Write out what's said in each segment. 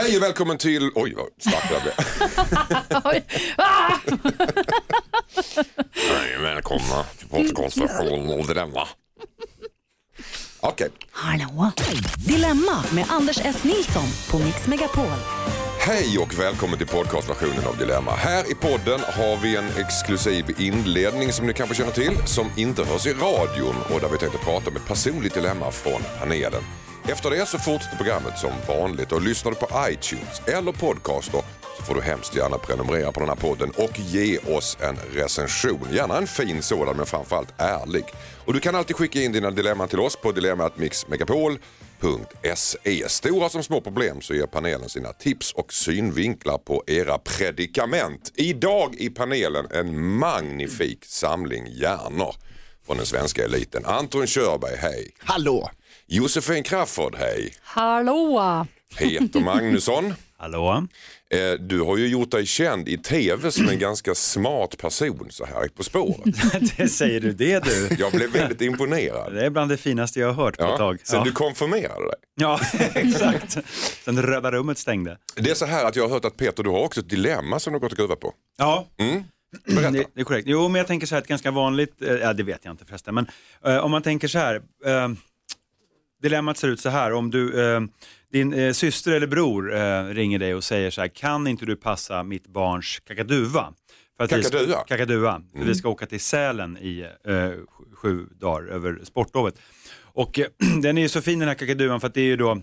Hej och välkommen till... Oj, vad stark jag blev. Oj. Ah! Hej, välkomna till podcastversionen av Dilemma. Okej, Hallå! Dilemma med Anders S. Nilsson på Mix Megapol. hej och välkommen till podcastversionen av Dilemma. Här i podden har vi en exklusiv inledning som ni kanske känner till, som inte hörs i radion och där vi tänkte prata om ett personligt dilemma från panelen. Efter det så fortsätter programmet som vanligt och lyssnar du på iTunes eller podcaster så får du hemskt gärna prenumerera på den här podden och ge oss en recension. Gärna en fin sådan men framförallt ärlig. Och du kan alltid skicka in dina dilemman till oss på dilemmatmixmegapol.se. Stora som små problem så ger panelen sina tips och synvinklar på era predikament. Idag i panelen en magnifik samling hjärnor från den svenska eliten. Anton Körberg, hej. Hallå! Josefin Crafoord, hej. Hallå! Peter Magnusson. Hallå? Eh, Du har ju gjort dig känd i tv som en ganska smart person så här På spåret. Det säger du det du. Jag blev väldigt imponerad. Det är bland det finaste jag har hört på ett Ja, tag. sen Ja. du konfirmerade dig. ja, exakt. Sen Röda rummet stängde. Det är så här att jag har hört att Peter, du har också ett dilemma som du har gått och gruvat på. Ja, Berätta. det, det är korrekt. Jo, men jag tänker så här, ett ganska vanligt, eh, ja det vet jag inte förresten, men eh, om man tänker så här. Eh, dilemmat ser ut så här, om du, eh, din eh, syster eller bror eh, ringer dig och säger så här, kan inte du passa mitt barns kakaduva? För att vi ska- Kakadua? Kakadua. För vi ska åka till Sälen i eh, sju- dagar över sportlovet. Och eh, den är ju så fin den här kakaduan för att det är ju då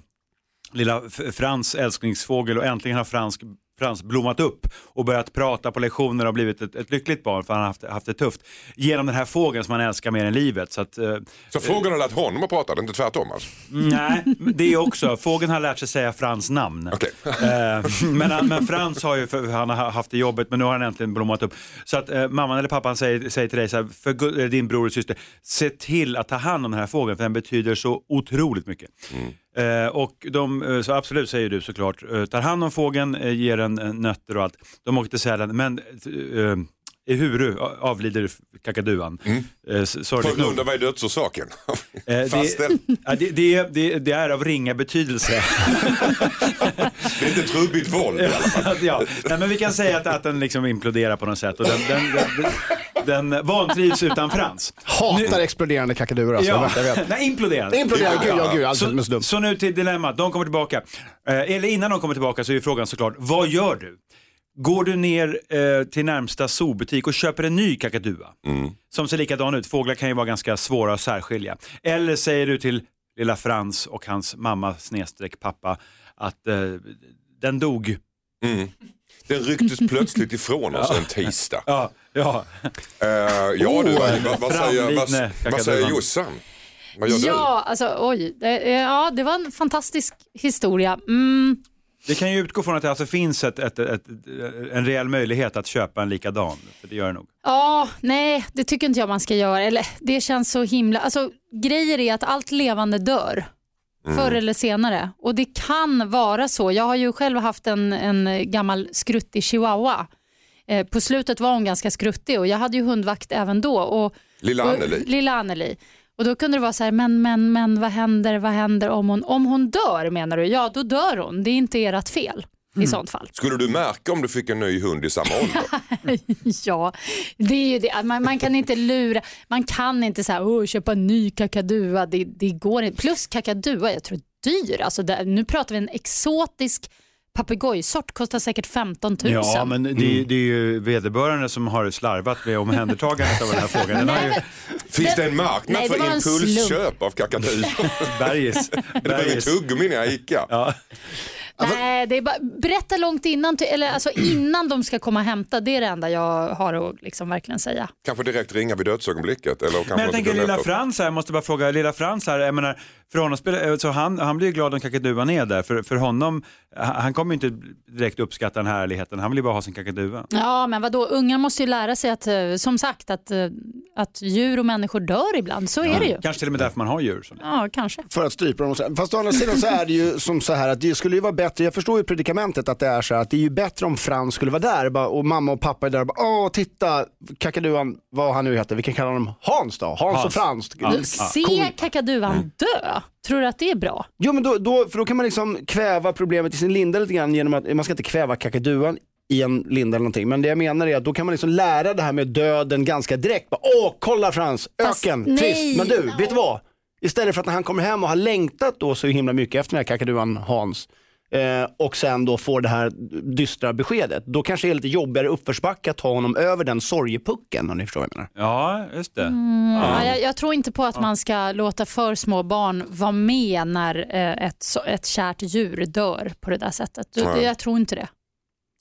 lilla F- Frans älsklingsfågel och äntligen har Frans, Frans blommat upp och börjat prata på lektioner och blivit ett, ett lyckligt barn för han har haft, haft det tufft. Genom den här fågeln som han älskar mer än livet. Så att, eh, Så frågan har lärt honom att prata, det är inte tvärtom alltså? nej, det är också, fågeln har lärt sig säga Frans namn. Okej. Eh, men, men Frans har ju för, han har haft det jobbet men nu har han äntligen blommat upp. Så att eh, mamman eller pappan säger, säger till dig så här, för eh, din bror och syster, se till att ta hand om den här fågeln för den betyder så otroligt mycket. Eh, och de, eh, så absolut säger du såklart, eh, tar hand om fågeln, eh, ger den nötter och allt. De åker till Sälen men eh, i Huru avlider kakaduan. Eh, s- sorgligt nog. är dödsorsaken? Eh, det- Fastställd. Det, det, det, det är av ringa betydelse. Det är inte trubbigt våld. i alla fall. ja, nej, men vi kan säga att, att den liksom imploderar på något sätt och den, den, den, den, den vantrivs utan Frans. Hatar exploderande kakaduer alltså. Ja, Jag vet. nej, imploderar. Imploderar, gud, ja gud, Så, så nu till dilemmat, de kommer tillbaka. Eh, eller innan de kommer tillbaka så är frågan såklart, vad gör du? Går du ner eh, till närmsta zoobutik och köper en ny kakadua som ser likadan ut? Fåglar kan ju vara ganska svåra att särskilja. Eller säger du till lilla Frans och hans mamma snedstreck pappa att eh, den dog. Mm. Den rycktes plötsligt ifrån oss en tisdag. Ja, ja. Eh, ja du, vad, vad, vad, säger, framlidne vad, vad säger kakaduan. Jossan? Vad gör Ja, alltså oj. Det, eh, ja, det var en fantastisk historia. Mm, Det kan ju utgå från att det alltså finns ett, ett, ett, en reell möjlighet att köpa en likadan. För det gör det nog. ja, nej, det tycker inte jag man ska göra. Eller, det känns så himla... Alltså, grejer är att allt levande dör. Förr eller senare. Och det kan vara så. Jag har ju själv haft en, en gammal skruttig chihuahua. Eh, på slutet var hon ganska skruttig och jag hade ju hundvakt även då. Och? Lilla och, Anneli. Lilla Anneli. Och då kunde det vara så här, men, men, men vad händer, vad händer om hon, om hon dör menar du? Ja, då dör hon. Det är inte ert fel i sånt fall. Skulle du märka om du fick en ny hund i samma ålder? Ja, det är ju det. Man, man kan inte lura. Man kan inte säga oh, köpa en ny kakadua. Det, det går inte. Plus kakadua, jag tror dyr. Alltså det, nu pratar vi en exotisk papegojsort. Kostar säkert 15 000. Ja, men det, är- det är ju vederbörande som har slarvat med omhändertagandet av den här frågan. Den har ju Finns det en marknad Nej, för impulsköp av kakadu? bergis. Bergis. tuggummi när jag Ica. Ja. Nej, det är bara, berätta långt innan, eller alltså innan de ska komma och hämta. Det är det enda jag har att liksom verkligen säga. Kanske direkt ringa vid dödsögonblicket. Eller kanske Men jag något tänker lilla. Frans här, jag måste bara fråga, lilla Frans här, jag menar, för honom spelar, så han, han blir ju glad om kakaduan är där, för, för honom, han kommer ju inte direkt uppskatta den här härligheten, han vill ju bara ha sin kakadua. Ja, men vadå? Unga måste ju lära sig att, eh, som sagt, att, eh, att djur och människor dör ibland. Så är det ju. Kanske till och med därför man har djur. Så. Ja, kanske. För att strypa dem. och så- Fast å andra sidan så är det ju som så här att det skulle ju vara bättre, jag förstår ju predikamentet att det är så här att det är ju bättre om Frans skulle vara där och mamma och pappa är där och bara åh titta kakaduan, vad han nu heter, vi kan kalla honom Hans då, Hans, Hans. och Frans. Ja. Se kakaduan dö. Tror du att det är bra? Jo men då, då, för då kan man liksom kväva problemet i sin linda lite grann genom att, man ska inte kväva kakaduan i en linda eller någonting. Men det jag menar är att då kan man liksom lära det här med döden ganska direkt. Bara, Åh, kolla Frans, Fast öken, nej. trist. Men du, vet du vad? Istället för att när han kommer hem och har längtat då så himla mycket efter den här kakaduan Hans eh, och sen då får det här dystra beskedet. Då kanske det är lite jobbigare uppförsbacke att ta honom över den sorgepucken om ni förstår vad jag menar. Ja, just det. Ja, jag, jag tror inte på att man ska låta för små barn vara med när eh, ett, ett kärt djur dör på det där sättet. Du, Nej. Jag tror inte det.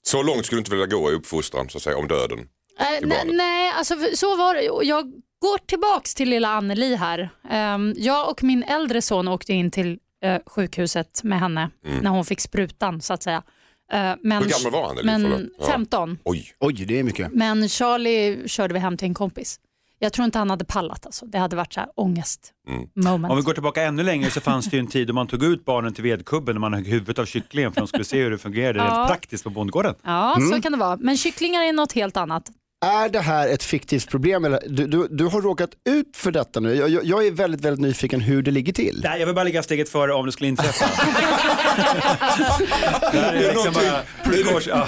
Så långt skulle du inte vilja gå i uppfostran så att säga, om döden. Eh, till nej, alltså så var det. Jag går tillbaks till lilla Anneli här. Ehm, jag och min äldre son åkte in till eh, sjukhuset med henne när hon fick sprutan så att säga. Eh, men, Mm. Hur gammal var Anneli? Men. Ja. 15. Oj, Oj, det är mycket. Men Charlie körde vi hem till en kompis. Jag tror inte han hade pallat alltså. Det hade varit så här ångest Mm. moment. Om vi går tillbaka ännu längre så fanns det ju en tid då man tog ut barnen till vedkubben när man högg huvudet av kycklingen för de skulle se hur det fungerade Ja. rent praktiskt på bondgården. Ja, Mm. så kan det vara. Men kycklingar är något helt annat. Är det här ett fiktivt problem? Eller, du, du, du har råkat ut för detta nu. Jag, jag, är väldigt, väldigt nyfiken hur det ligger till. Nej, jag vill bara ligga steget före om det skulle inträffa. det här är liksom bara precaution. Ja.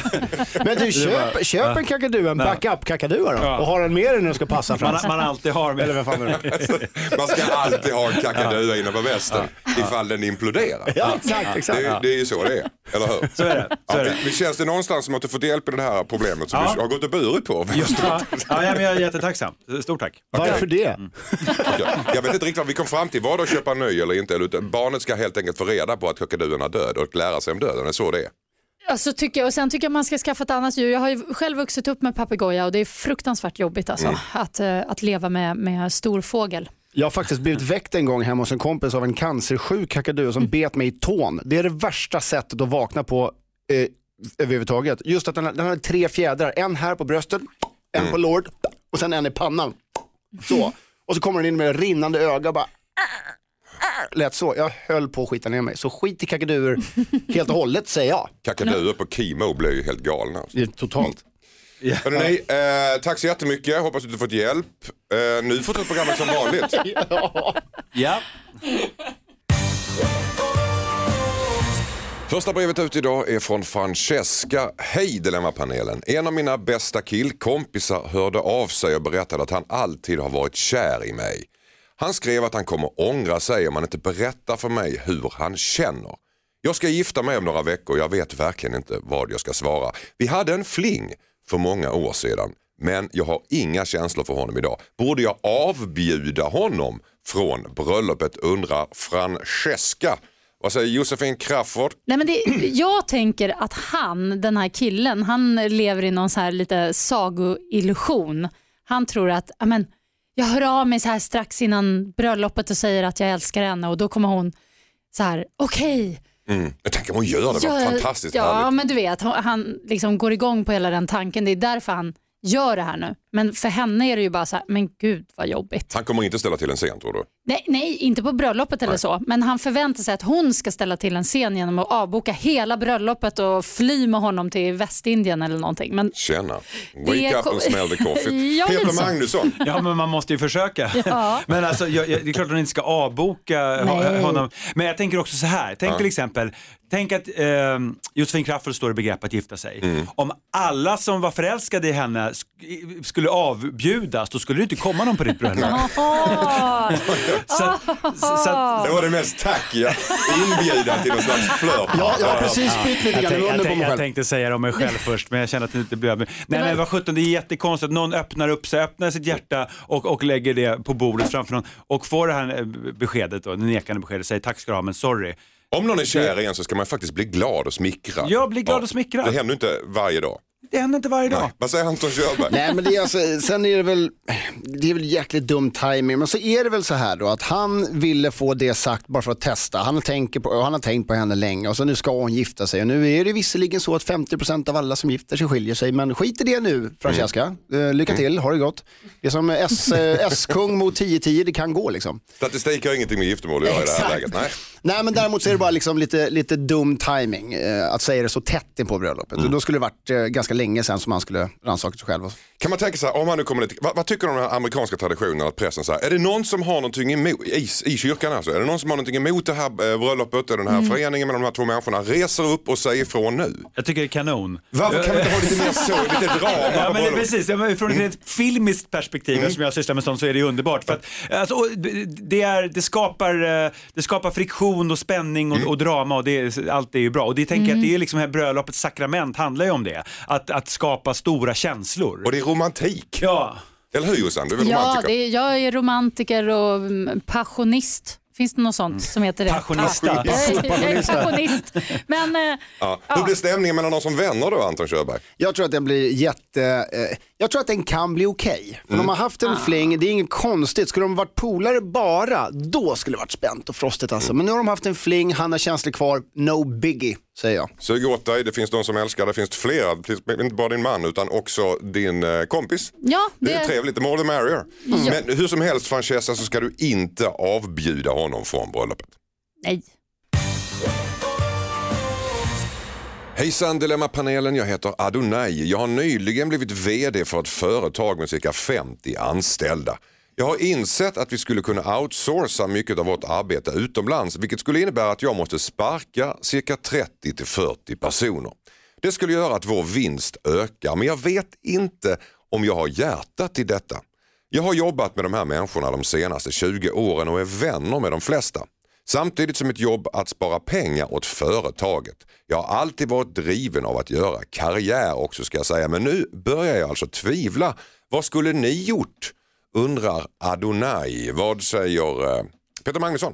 Men du, köp, köp en kakadu, en backup kakadua då. Ja. Och har den med dig när du ska passa Man, Frans. man alltid har med. Eller vad fan är det? man ska alltid ha en kakadua innanför västen ifall den imploderar. Ja, exakt, exakt. Det, är- det är ju så det är, eller hur? Så är det. Så är det. Ja, men känns det någonstans som att du fått hjälp i det här problemet som du har gått och burit på? Ja, ja, men jag är jättetacksam. Stort tack. Varför det? Okej. Jag vet inte riktigt vad vi kom fram till. Var det att köpa en ny eller inte? Eller utan barnet ska helt enkelt få reda på att kakaduen är död och lära sig om döden. Det är så det är. Alltså, tycker jag, och sen tycker jag man ska skaffa ett annat djur. Jag har ju själv vuxit upp med papegoja och det är fruktansvärt jobbigt alltså, Mm. att, eh, att leva med, med stor fågel. Jag har faktiskt blivit väckt en gång hemma hos en kompis av en cancersjuk kakadu som bet mig i tån. Det är det värsta sättet att vakna på eh, överhuvudtaget. Just att den, har- den har tre fjädrar, en här på bröstet, en på låret och sen en i pannan. Så. Och så kommer den in med rinnande öga och bara Lät så, jag höll på att skita ner mig. Så skit i kakaduer helt och hållet säger jag. Kakaduer på Kimo blir ju helt galna. Är totalt. Hörrni, eh, tack så jättemycket. Hoppas att du fått hjälp. Eh, nu fortsätter programmet som vanligt. Ja. Första brevet ut idag är från Francesca. Hej Dilemmapanelen. En av mina bästa killkompisar hörde av sig och berättade att han alltid har varit kär i mig. Han skrev att han kommer ångra sig om han inte berättar för mig hur han känner. Jag ska gifta mig om några veckor jag vet verkligen inte vad jag ska svara. Vi hade en fling för många år sedan men jag har inga känslor för honom idag. Borde jag avbjuda honom från bröllopet undrar Francesca. Vad säger Josefin Crafoord? Nej, men det, jag tänker att han, den här killen, han lever i någon så här lite sagoillusion. Han tror att amen, jag hör av mig så här strax innan bröllopet och säger att jag älskar henne och då kommer hon så här, okej. Mm. Jag tänker hon gör det, var Ja, fantastiskt Ja, härligt. men du vet, han liksom går igång på hela den tanken. Det är därför han gör det här nu. Men för henne är det ju bara så här, men gud vad jobbigt. Han kommer inte ställa till en scen tror du? Nej, nej, inte på bröllopet eller så. Men han förväntar sig att hon ska ställa till en scen genom att avboka hela bröllopet och fly med honom till Västindien eller någonting. Men Tjena. Det Wake up kom- and smell the coffee. Ja, Peter så. Magnusson. Ja, men man måste ju försöka. Ja. Men alltså, jag, jag, det är klart att hon inte ska avboka Nej. honom. Men jag tänker också så här, tänk till exempel, tänk att eh, Josefin Crafoord står i begrepp att gifta sig. Mm. Om alla som var förälskade i henne sk- skulle avbjudas, då skulle det inte komma någon på ditt bröllop. Så, att- så, att, Det var det mest tackiga inbjudan till någon slags flört. Ja, jag har precis spytt lite jag, grann jag, jag själv. tänkte säga det om mig själv först men jag känner att det inte blev Nej men vad sjutton, det är jättekonstigt att någon öppnar upp sig, öppnar sitt hjärta och, och lägger det på bordet framför någon och får det här eh, beskedet då, det nekande beskedet, säger tack ska du ha men sorry. Om någon är kär i en så ska man faktiskt bli glad och smickrad. Ja, bli glad och smickrad. Det händer inte varje dag. Det händer inte varje dag. Nej. Vad säger Anton Körberg? Nej men det är alltså, sen är det väl, det är väl jäkligt dum timing men så är det väl så här då att han ville få det sagt bara för att testa. Han har, tänkt på, han har tänkt på henne länge och så nu ska hon gifta sig och nu är det visserligen så att 50% av alla som gifter sig skiljer sig men skit i det nu Francesca. Eh, lycka till, ha det gott. Det är som S, eh, S-kung mot 10-10, det kan gå liksom. Statistik har ingenting med giftermål att göra i det här läget. Nej. Nej men däremot så är det bara liksom lite, lite dum timing eh, att säga det så tätt in på bröllopet. Mm. Då skulle det varit eh, ganska länge sedan som man skulle rannsaka sig själv. Kan man tänka sig, om han nu kommer dit, vad, vad tycker du om den här amerikanska traditionen att pressen säger, är det någon som har någonting emot, i, i kyrkan alltså, är det någon som har någonting emot det här eh, bröllopet, eller den här föreningen med de här två människorna, reser upp och säger ifrån nu? Jag tycker det är kanon. Varför kan vi inte ha lite mer så, lite drama Ja, men det, precis. Ja, men från Mm. ett filmiskt perspektiv, eftersom jag sysslar med sånt, så är det underbart. För att, alltså, och det, är, det, skapar, eh, det skapar friktion och spänning Mm. och, och drama och det, är- allt är ju bra. Och det tänker jag att det är liksom här bröllopets sakrament handlar ju om det. Att, att skapa stora känslor. Och det är romantik. Ja. Eller hur Jossan? Du är väl Ja, romantiker? det är, jag är romantiker och mm, passionist. Finns det något sånt som heter det? Passionista. Ja, jag är- passionist. Men eh, Ja. Ja. Hur blir stämningen mellan de som vänner då, Anton Körberg? Jag tror att den blir jätte, eh, jag tror att den kan bli okej. För Mm. de har haft en fling, det är inget konstigt. Skulle de varit polare bara, då skulle det varit spänt och frostigt alltså. Men nu har de haft en fling, han har känslor kvar, no biggie, säger jag. Sug åt dig, det finns de som älskar, det finns flera, inte bara din man utan också din eh, kompis. ja, Det är det, trevligt, the more the merrier. Men hur som helst Francesca så ska du inte avbjuda honom från bröllopet. nej. Hejsan Dilemmapanelen, jag heter Adonai. Jag har nyligen blivit VD för ett företag med cirka 50 anställda. Jag har insett att vi skulle kunna outsourca mycket av vårt arbete utomlands vilket skulle innebära att jag måste sparka cirka 30-40 personer. Det skulle göra att vår vinst ökar men jag vet inte om jag har hjärtat till detta. Jag har jobbat med de här människorna de senaste 20 åren och är vänner med de flesta. Samtidigt som ett jobb att spara pengar åt företaget. Jag har alltid varit driven av att göra karriär också ska jag säga men nu börjar jag alltså tvivla. Vad skulle ni gjort? Undrar Adonai. Vad säger eh, Peter Magnusson?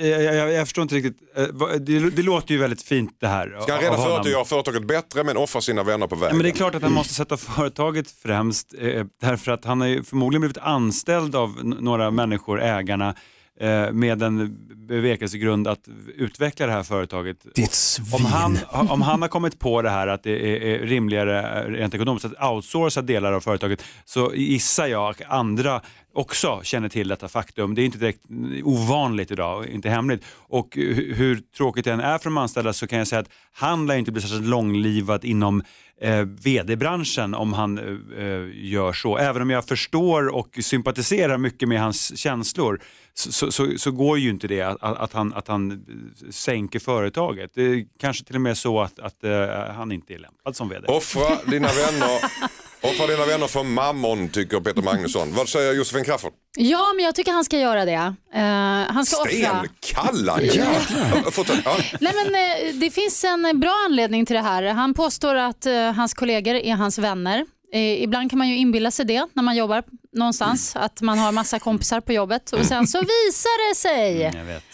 Jag, jag, jag förstår inte riktigt. Eh, Det, det låter ju väldigt fint det här. Ska han av rädda honom. företaget, göra företaget bättre men offra sina vänner på Ja, vägen? men det är klart att han måste sätta företaget främst eh, därför att han har ju förmodligen blivit anställd av några människor, ägarna, eh, med en bevekelsegrund att utveckla det här företaget. Ditt svin. Om han, om han har kommit på det här att det är, är rimligare eh, rent ekonomiskt att outsourca delar av företaget så gissar jag att andra också känner till detta faktum. Det är inte direkt ovanligt idag, inte hemligt. Och hu- hur tråkigt det än är för de anställda så kan jag säga att han lär inte bli särskilt långlivad inom eh, vd-branschen om han eh, gör så. Även om jag förstår och sympatiserar mycket med hans känslor så, så, så, så går ju inte det att, att, han, att han sänker företaget. Det är kanske till och med så att, att eh, han inte är lämpad som vd. Offra dina vänner Offra dina vänner för mammon tycker Peter Magnusson. Vad säger Josefin Crafoord? Ja, men jag tycker han ska göra det. Eh, han ska offra. Jävel. Fortsätt. Ja. Nej, men, eh, det finns en bra anledning till det här. Han påstår att eh, hans kollegor är hans vänner. Eh, ibland kan man ju inbilla sig det när man jobbar någonstans, att man har massa kompisar på jobbet och sen så visar det sig. Jag vet.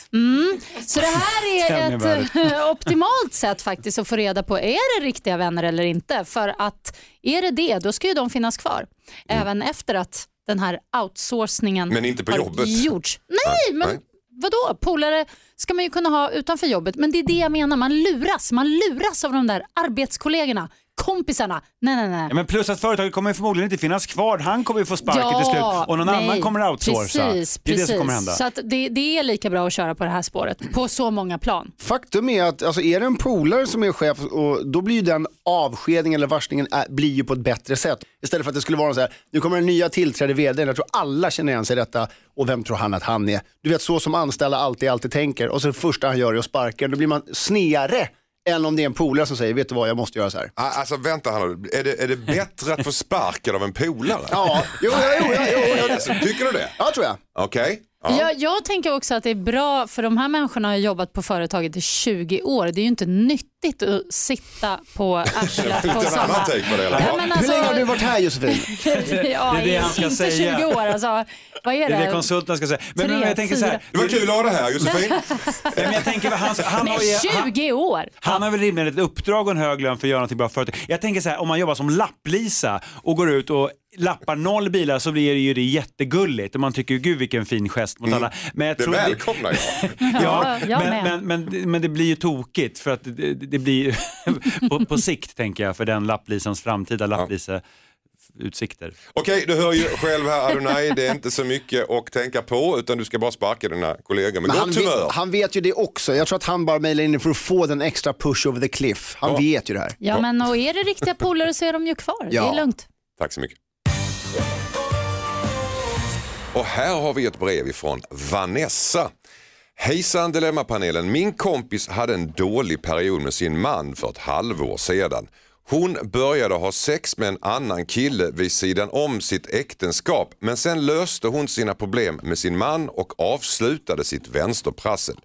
Så det här är ett eh, optimalt sätt faktiskt att få reda på, är det riktiga vänner eller inte? För att är det det, då ska ju de finnas kvar. Även efter att den här outsourcningen Men inte på har jobbet. gjorts. Nej, men nej. vadå? Polare ska man ju kunna ha utanför jobbet. Men det är det jag menar, man luras. Man luras av de där arbetskollegorna, kompisarna. Nej, nej, nej. Ja, men plus att företaget kommer förmodligen inte finnas kvar. Han kommer ju få sparken till slut och någon nej, annan kommer outsourca. Precis, det är precis. det som kommer hända. Så att det, det är lika bra att köra på det här spåret på så många plan. Faktum är att alltså, är det en polare som är chef, och, då blir ju den avskedningen eller varslingen är, blir ju på ett bättre sätt. Istället för att det skulle vara så här, nu kommer den nya tillträdde vd, jag tror alla känner igen sig i detta och vem tror han att han är? Du vet så som anställda alltid, alltid tänker och så det första han gör är att sparka, då blir man snedare än om det är en polare som säger, vet du vad, jag måste göra så här. Ah, Alltså vänta här nu. är det, är det bättre att få sparken av en polare? Ja, jo, jo, jo, jo, jo, jo. Alltså, tycker du det? Ja, tror jag. Okej. Ja. Jag, jag tänker också att det är bra, för de här människorna har jobbat på företaget i 20 år. Det är ju inte nyttigt att sitta på arslet på take på det. Ja, men Hur alltså- länge har du varit här Josefin? ja, Det är det han ska inte säga. 20 år alltså. Vad är Det det? är det konsulten ska säga. Men, Tre, men jag tänker så här. Det var kul att ha det här Josefin. Men jag tänker, han, han, har ju, Men han, 20 år? han har väl rimligen ett uppdrag och en hög lön för att göra någonting bra för företag. Jag tänker så här, om man jobbar som lapplisa och går ut och lappar noll bilar så blir det ju det jättegulligt och man tycker gud vilken fin gest mot alla. Men jag Det tror välkomnar jag. Ja, Ja, jag men, men, men, men det blir ju tokigt för att det, det blir på, på sikt tänker jag för den lapplisans framtida lapplise utsikter. Okej, du hör ju själv här Adonai, det är inte så mycket att tänka på utan du ska bara sparka dina kollegor med Men gott humör. vet, han vet ju det också. Jag tror att han bara mejlar in för att få den extra push over the cliff. Han Ja. vet ju det här. Ja, men och är det riktiga polare så är de ju kvar. Det Ja. är lugnt. Tack så mycket. Och här har vi ett brev ifrån Vanessa. Hejsan Dilemmapanelen. Min kompis hade en dålig period med sin man för ett halvår sedan. Hon började ha sex med en annan kille vid sidan om sitt äktenskap men sen löste hon sina problem med sin man och avslutade sitt vänsterprassel.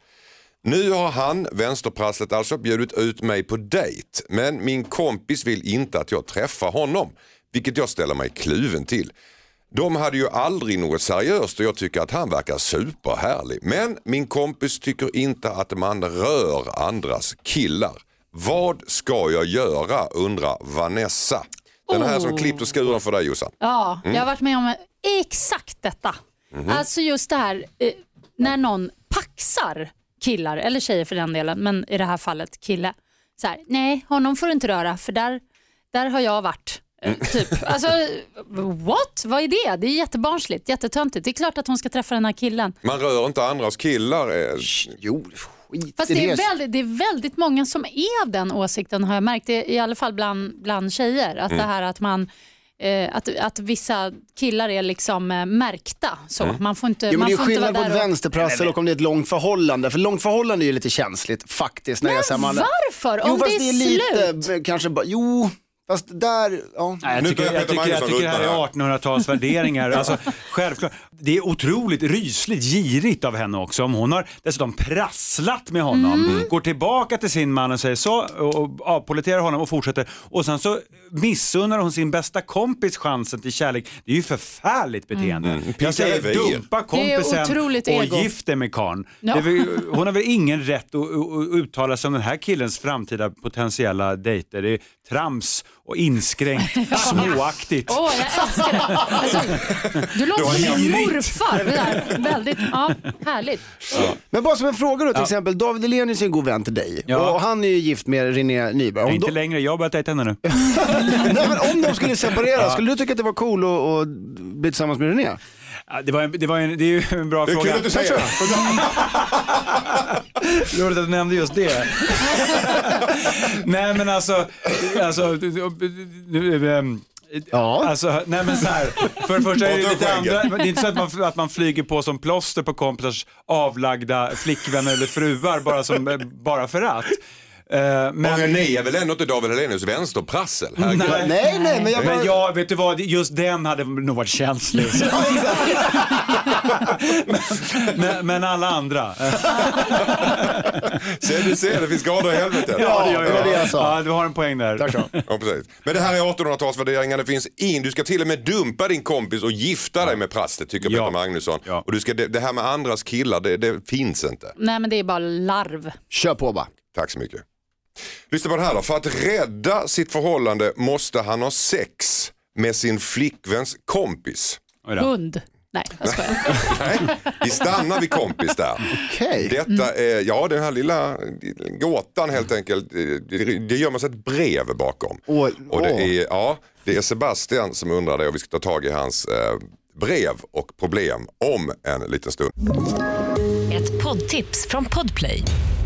Nu har han, vänsterprasslet alltså, bjudit ut mig på dejt men min kompis vill inte att jag träffar honom vilket jag ställer mig kluven till. De hade ju aldrig något seriöst och jag tycker att han verkar superhärlig. Men min kompis tycker inte att man rör andras killar. Vad ska jag göra undrar Vanessa. Den här som Oh. klippt och skuren för dig Jossan. Ja, Mm. jag har varit med om exakt detta. Mhm. Alltså just det här eh, när någon paxar killar, eller tjejer för den delen, men i det här fallet kille. Så här, nej, honom får du inte röra för där, där har jag varit. Eh, Mm. Typ. Alltså, what? Vad är det? Det är jättebarnsligt, jättetöntigt. Det är klart att hon ska träffa den här killen. Man rör inte andras killar. eh, Jo, skit Fast det är, väldigt, det är väldigt många som är av den åsikten har jag märkt, det, i alla fall bland, bland tjejer. Att det här att man eh, att, att vissa killar är liksom eh, märkta. Så. Man får inte, Jo, men man det är får skillnad på ett och... vänsterprassel och om det är ett långt förhållande. För långt förhållande är ju lite känsligt faktiskt. När Men jag säger man, varför? Jo, Om fast det är lite, slut? kanske jo, fast där, ja. Nej, jag tycker, jag tycker, jag tycker det här är 1800-talsvärderingar. alltså, självklart. Det är otroligt rysligt girigt av henne också. Om hon har dessutom prasslat med honom, Mm. går tillbaka till sin man och säger så och, avpoliterar honom och fortsätter. Och sen så missunnar hon sin bästa kompis chansen till kärlek. Det är ju förfärligt beteende. Mm. Jag säger dumpa kompisen och gift dig med karln. Ja. Hon har väl ingen rätt att, uttala sig om den här killens framtida potentiella dejter. Det är trams och inskränkt, småaktigt. Åh, jag älskar det. Alltså, du låter som. Morfar. Det där. Väldigt ja, härligt. Men bara som en fråga då till exempel, David Hellenius är en god vän till dig Ja. och han är ju gift med René Nyberg. Om, inte de, längre, jag har börjat dejta henne nu. nej, men om de skulle separera, skulle du tycka att det var cool att, att bli tillsammans med René? Ja, Det, var en, det, var en, det är ju en bra Det är fråga. kul att du säger det. Roligt att du nämnde just det. nej men alltså, alltså, ehm, Ja. Alltså, nej men så här, för det första är det lite andra, det är inte så att man, att man flyger på som plåster på kompisars avlagda flickvänner eller fruar bara, som, bara för att. Eh, Men René är väl ändå inte David Hellenius vänsterprassel? Nej. Nej, nej, men jag bara... men jag, vet du vad, just den hade nog varit känslig. men, men, men alla andra. Se, du ser, det finns grader i helvetet. Ja, det var det jag sa. Ja, du har en poäng där. Tack så. Ja, precis. Men det här är 1800-talsvärderingar. Det finns in. Du ska till och med dumpa din kompis och gifta dig med prasslet tycker Ja. Peter Magnusson. Ja. Och du ska, det, det här med andras killar, det, det finns inte. Nej, men det är bara larv. Kör på bara. Tack så mycket. Lyssna på det här då. För att rädda sitt förhållande måste han ha sex med sin flickväns kompis. Hund. Nej, jag skojar. Nej, vi stannar vid kompis där. Okej. Detta är, ja den här lilla gåtan helt enkelt, det, det gömmer sig ett brev bakom. Åh, Och det åh. är, ja, det är Sebastian som undrar det och vi ska ta tag i hans eh, brev och problem om en liten stund. Ett poddtips från Podplay.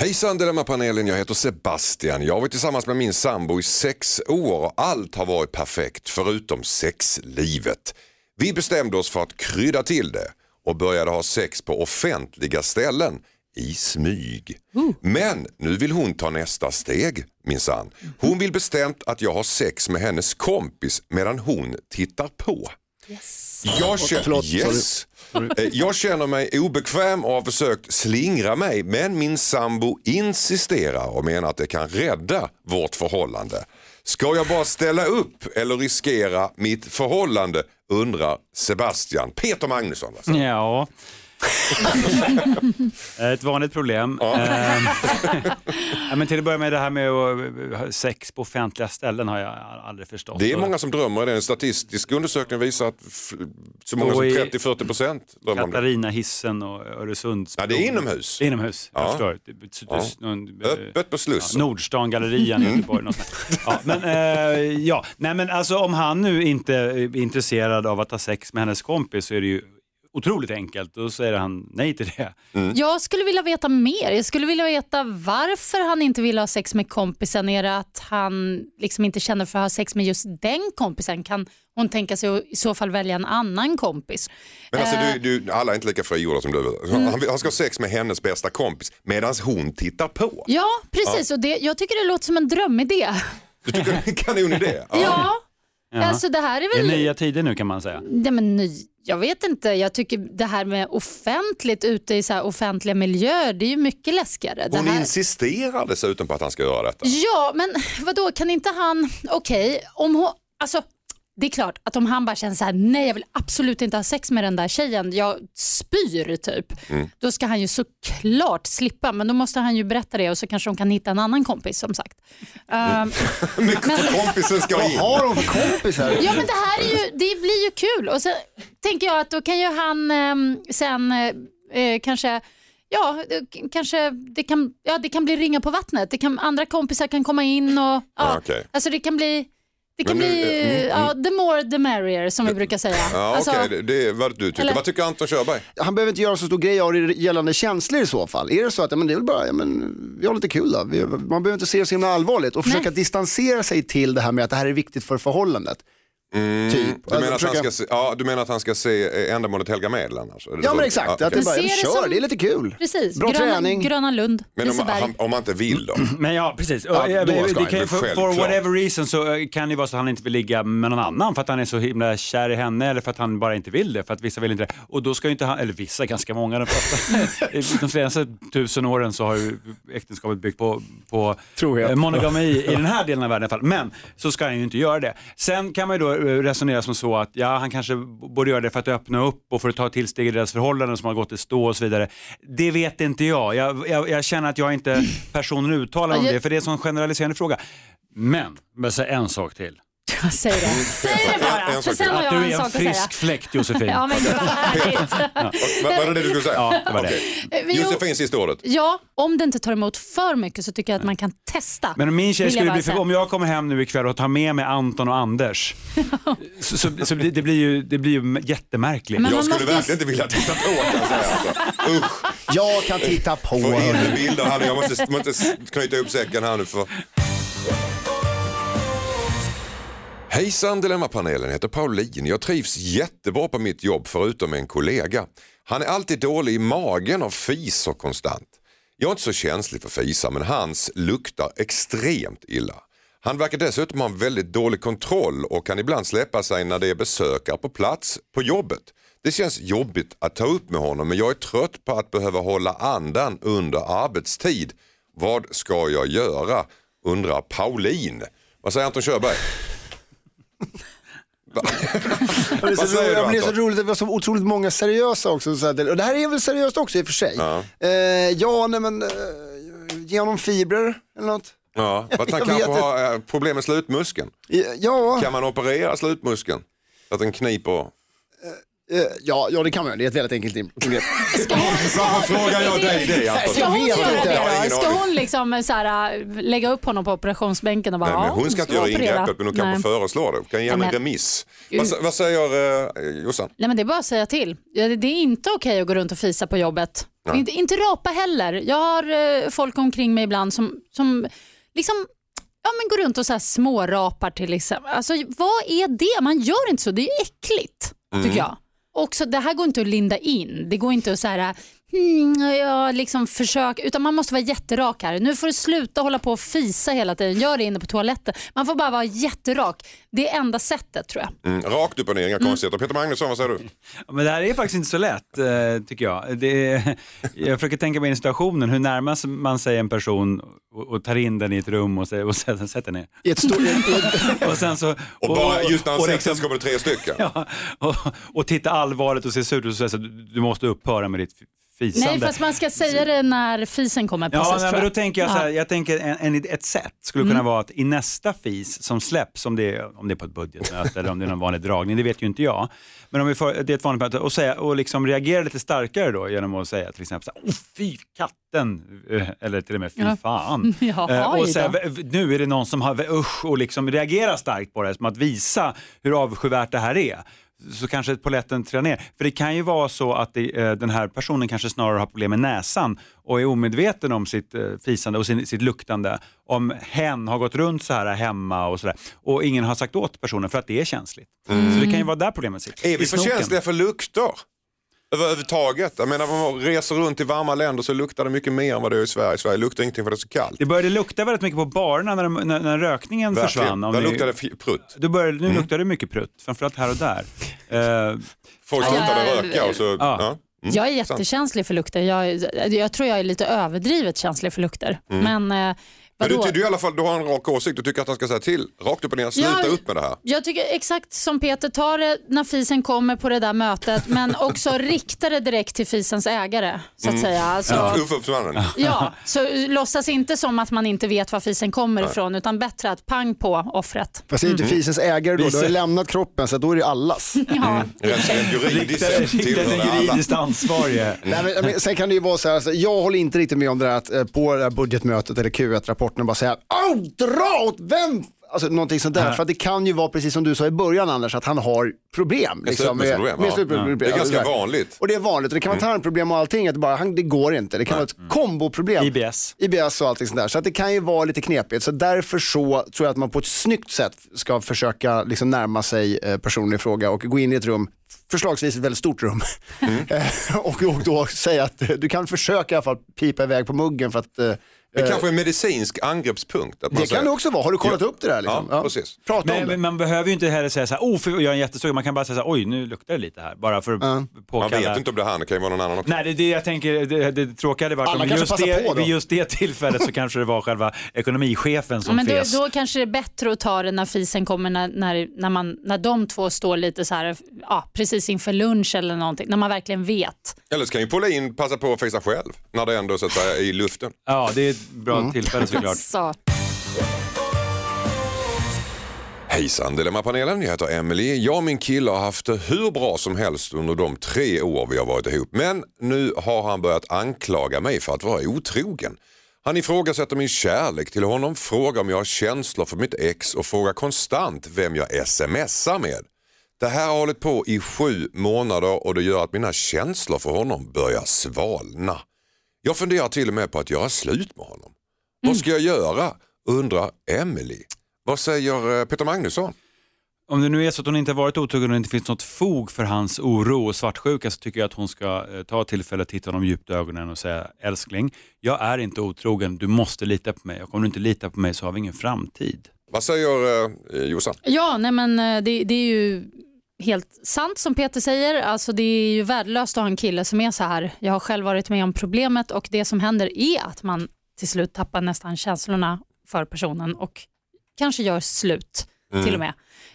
Hejsan Dilemmapanelen, jag heter Sebastian. Jag har varit tillsammans med min sambo i sex år och allt har varit perfekt förutom sexlivet. Vi bestämde oss för att krydda till det och började ha sex på offentliga ställen i smyg. Men nu vill hon ta nästa steg minsann. Hon vill bestämt att jag har sex med hennes kompis medan hon tittar på. Jag känner, Förlåt, yes. Eh, jag känner mig obekväm och har försökt slingra mig men min sambo insisterar och menar att det kan rädda vårt förhållande. Ska jag bara ställa upp eller riskera mitt förhållande undrar Sebastian. Peter Magnusson. Alltså. Ja. Ett vanligt problem. Ehm, ja, men till att börja med det här med ha sex på offentliga ställen har jag aldrig förstått. Det är många som drömmer det. En statistisk undersökning visar att så många som i 30-40 procent drömmer om det. Katarina hissen och Öresundsbron. Ja, det är inomhus. Det är inomhus, jag Ja. förstår. Det- det- Ja. någon, eh, Öppet på Slussen. Ja, Nordstan-gallerian i Göteborg. Något sånt där. ja, men, eh, ja. Nej, men alltså, om han nu inte är intresserad av att ha sex med hennes kompis så är det ju otroligt enkelt. Då säger han nej till det. Jag skulle vilja veta mer. Jag skulle vilja veta varför han inte vill ha sex med kompisen. Är det att han liksom inte känner för att ha sex med just den kompisen? Kan hon tänka sig att i så fall välja en annan kompis? Men alltså, Eh, du, du, alla är inte lika frigjorda som du. Han, vill- han ska ha sex med hennes bästa kompis medan hon tittar på. Ja, precis. Och det, jag tycker det låter som en drömidé. Du tycker det är en kanonidé? Ja, Jaha. alltså det här är Det är väl... nya tider nu kan man säga. Nej, men ny, jag vet inte, jag tycker det här med offentligt ute i så här offentliga miljöer, det är ju mycket läskigare. Hon här... insisterar dessutom på att han ska göra detta. Ja, men vad då kan inte han, okej, om hon, alltså det är klart att om han bara känner så här, nej jag vill absolut inte ha sex med den där tjejen, jag spyr typ. Då ska han ju såklart slippa, men då måste han ju berätta det och så kanske de kan hitta en annan kompis som sagt. Ehm, Mycket för kompisen ska Vad in. har de för kompisar? Ja men det här är ju, det blir ju kul och så tänker jag att då kan ju han ehm, sen eh, eh, kanske Ja, kanske det kan, ja, det kan bli ringa på vattnet. Det kan, andra kompisar kan komma in och ja, Ja, okej. alltså det kan bli det kan Men bli, mm, ja, the more the merrier som vi brukar säga. Ja, Alltså, okej, det, det är vad du tycker. eller- Vad tycker Anton Körberg? Han behöver inte göra så stor grej av det gällande känslor i så fall. Är det så att ja, men det är väl bara, ja, men, vi har lite kul då. Vi, man behöver inte se det så himla allvarligt och Nej. försöka distansera sig till det här med att det här är viktigt för förhållandet. Typ. Mm. Du, menar att han försöka- ska se, ja, du menar att han ska se eh, ändamålet helga medel annars? Det Ja så? men exakt, Ja, att det bara, det kör, som- det är lite kul. Precis, Bra Gröna, träning. Gröna Lund, Men om, han, om man inte vill då? Men ja, precis. Ja, då ska det han kan för, for whatever reason så eh, kan det ju vara så att han inte vill ligga med någon annan för att han är så himla kär i henne eller för att han bara inte vill det, för att vissa vill inte det. Och då ska ju inte han, eller vissa, ganska många, de, flesta, de senaste tusen åren så har ju äktenskapet byggt på, på eh, monogami i den här delen av världen i alla fall. Men så ska han ju inte göra det. Sen kan man ju då resonera som så att ja, han kanske borde göra det för att öppna upp och för att ta tillsteg i deras förhållanden som har gått i stå och så vidare. Det vet inte jag. Jag, jag, jag känner att jag inte personen uttalad om det, för det är en sån generaliserande fråga. Men, jag säga en sak till. Säg det, säg det En- bara. en För sen har jag du en är sak en att säga. frisk fläkt Josefin. Ja men gud vad härligt. Vad var det det du skulle säga? Ja, det var det. Men jo- Josefin, sista ordet. Ja, om det inte tar emot för mycket så tycker jag att man kan testa. Men min tjej skulle bli för, om jag kommer hem nu ikväll och tar med mig Anton och Anders, så, så, så blir- det blir ju, det blir ju jättemärkligt. Men Jag skulle verkligen inte vilja titta på kan jag säga. Alltså. Usch, Jag kan titta på. få in bilder här nu. Jag måste, måste knyta upp säcken här nu. För... Hejsan Dilemmapanelen, heter Pauline. Jag trivs jättebra på mitt jobb förutom en kollega. Han är alltid dålig i magen och fiser konstant. Jag är inte så känslig för fisar men hans luktar extremt illa. Han verkar dessutom ha en väldigt dålig kontroll och kan ibland släppa sig när det är besökare på plats på jobbet. Det känns jobbigt att ta upp med honom men jag är trött på att behöva hålla andan under arbetstid. Vad ska jag göra? undrar Pauline. Vad säger Anton Körberg? Det är så, roligt, det är så roligt att vi har så otroligt många seriösa också. Så att, och det här är väl seriöst också i och för sig. Ja. Eh, ja, nej men, eh, ge honom fibrer eller något. Ja, för att han kanske har eh, problem med slutmuskeln. Ja, Kan man operera slutmuskeln? Så att den kniper? Eh, ja, ja, det kan man. Det är ett väldigt enkelt ingrepp. Varför frågar jag dig det Anton? Ska hon vet göra inte. Jag har det ingen då? Ska aning. hon liksom så här, lägga upp honom på operationsbänken och bara, Nej, men hon ska inte göra ingreppet men hon kanske föreslår det. Kan ge henne en men- remiss. Vad, vad säger eh, Jossan? Nej men det är bara att säga till. Ja, det- Det är inte okej att gå runt och fisa på jobbet. Inte, inte rapa heller. Jag har eh, folk omkring mig ibland som, som liksom Ja, men går runt och så här smårapar till exempel. Alltså, vad är det? Man gör inte så. Det är ju äckligt Mm. tycker jag. Också, det här går inte att linda in. Det går inte att så här, hmm, ja, liksom försök, utan man måste vara jätterak här. Nu får du sluta hålla på och fisa hela tiden. Gör det inne på toaletten. Man får bara vara jätterak. Det är enda sättet tror jag. Mm, rakt upp och ner, inga konstigheter. Peter Magnusson, vad säger du? Men det här är faktiskt inte så lätt, eh, tycker jag. Det är, jag försöker tänka mig in i situationen, hur närmar man sig en person och, och tar in den i ett rum och, och sen sätter ner. I ett stort, Och sen så... Och bara just när han och sätter liksom- så kommer det tre stycken. Ja, och, och titta allvarligt och se surt ut och säga du måste upphöra med ditt fisande. Nej, fast man ska säga det när fisen kommer Ja, precis, nej, tror men då tänker jag så här, Ja. jag tänker en, en, ett sätt skulle kunna vara att i nästa fis som släpps, om det är, om det är på ett budgetmöte eller om det är någon vanlig dragning, det vet ju inte jag. Men om vi får, det är ett vanligt möte och, säga, och liksom reagera lite starkare då genom att säga till exempel så här, oh, fy katten, eh, eller till och med fy Ja. fan. Jaha, Eh, och säga, då. "V- v- nu är det någon som har usch och liksom reagera starkt på det, som att visa hur avskyvärt det här är så kanske poletten trillar ner. För det kan ju vara så att det, eh, den här personen kanske snarare har problem med näsan och är omedveten om sitt eh, fisande och sin, sitt luktande. Om hen har gått runt så här hemma och sådär och ingen har sagt åt personen för att det är känsligt. Så det kan ju vara där problemet sitter. Är vi för känsliga för lukter? Överhuvudtaget. Jag menar, om man reser runt i varma länder så luktar det mycket mer än vad det gör i Sverige. I Sverige luktar ingenting för det är så kallt. Det började lukta väldigt mycket på barerna när, när, när rökningen försvann. Om Där ni- luktar det prutt. Då började, nu luktar det mycket prutt, framförallt här och där. Eh, Folk slutade röka och så... Ja. Ja. Mm. Jag är jättekänslig för lukter. Jag, jag tror jag är lite överdrivet känslig för lukter. Men, eh, Mm. Men du, du, i alla fall, du har en rak åsikt. Du tycker att han ska säga till. Rakt upp och ner. Sluta Ja, upp med det här. Jag tycker exakt som Peter, ta det när fisen kommer på det där mötet men också rikta det direkt till fisens ägare. Så att säga. Alltså, ja. Uppsmannen. så låtsas inte som att man inte vet var fisen kommer ifrån utan bättre att pang på offret. fast det är inte fisens ägare då, du har ju lämnat kroppen så då är det allas. Ja. Rent juridiskt sett ansvarige. Nej, men, men, sen kan det ju vara så här, alltså, jag håller inte riktigt med om det där att eh, på det här budgetmötet eller Q1-rapporten bara säga Au, dra åt vem? Alltså någonting sånt där. För att det kan ju vara precis som du sa i början Anders, att han har problem. liksom, Med slutproblem, ja. slutproblem. Det är ganska Alltså, vanligt. Och det är vanligt och det kan vara tarmproblem och allting, att bara, han, det går inte. Det kan vara ett komboproblem. IBS. IBS och allting sånt där. Så att det kan ju vara lite knepigt. Så därför så tror jag att man på ett snyggt sätt ska försöka liksom närma sig eh, personen i fråga och gå in i ett rum, förslagsvis ett väldigt stort rum. Eh, och, och då säga att du kan försöka i alla fall pipa iväg på muggen för att eh, Det kanske är en medicinsk angreppspunkt. Att man det säger- kan det också vara. Har du kollat Ja. upp det där? Liksom? Ja, precis. Prata Men, om det. men man behöver ju inte heller säga så här, oh, för jag är en jättestor. Man kan bara säga så här, oj, nu luktar det lite här. Bara för att Ja. Man påkalla. vet inte om det är han, det kan ju vara någon annan också. Nej, det är det jag tänker, det, det tråkiga hade varit Alla om just det, då. vid just det tillfället så kanske det var själva ekonomichefen som Men då, fes. då kanske det är bättre att ta det när fisen kommer när, när, när, man, när de två står lite så här, ja, precis inför lunch eller någonting, när man verkligen vet. Eller så kan ju Paulin passa på att fisa själv när det ändå så att säga är i luften. Ja, det bra Mm. tillfälle såklart. Så. Hejsan Dilemmapanelen, jag heter Emily. Jag och min kille har haft det hur bra som helst under de tre år vi har varit ihop. Men nu har han börjat anklaga mig för att vara otrogen. Han ifrågasätter min kärlek till honom, frågar om jag har känslor för mitt ex och frågar konstant vem jag smsar med. Det här har hållit på i sju månader och det gör att mina känslor för honom börjar svalna. Jag funderar till och med på att göra slut med honom. Vad ska jag göra? undrar Emily. Vad säger eh, Peter Magnusson? Om det nu är så att hon inte har varit otrogen och det inte finns något fog för hans oro och svartsjuka så tycker jag att hon ska eh, ta tillfället, titta honom djupt i ögonen och säga älskling, jag är inte otrogen, du måste lita på mig och om du inte litar på mig så har vi ingen framtid. Vad säger eh, Jossan? Ja, nej men eh, det, det är ju helt sant som Peter säger. Alltså det är ju värdelöst att ha en kille som är så här. Jag har själv varit med om problemet och det som händer är att man till slut tappar nästan känslorna för personen och kanske gör slut till och med.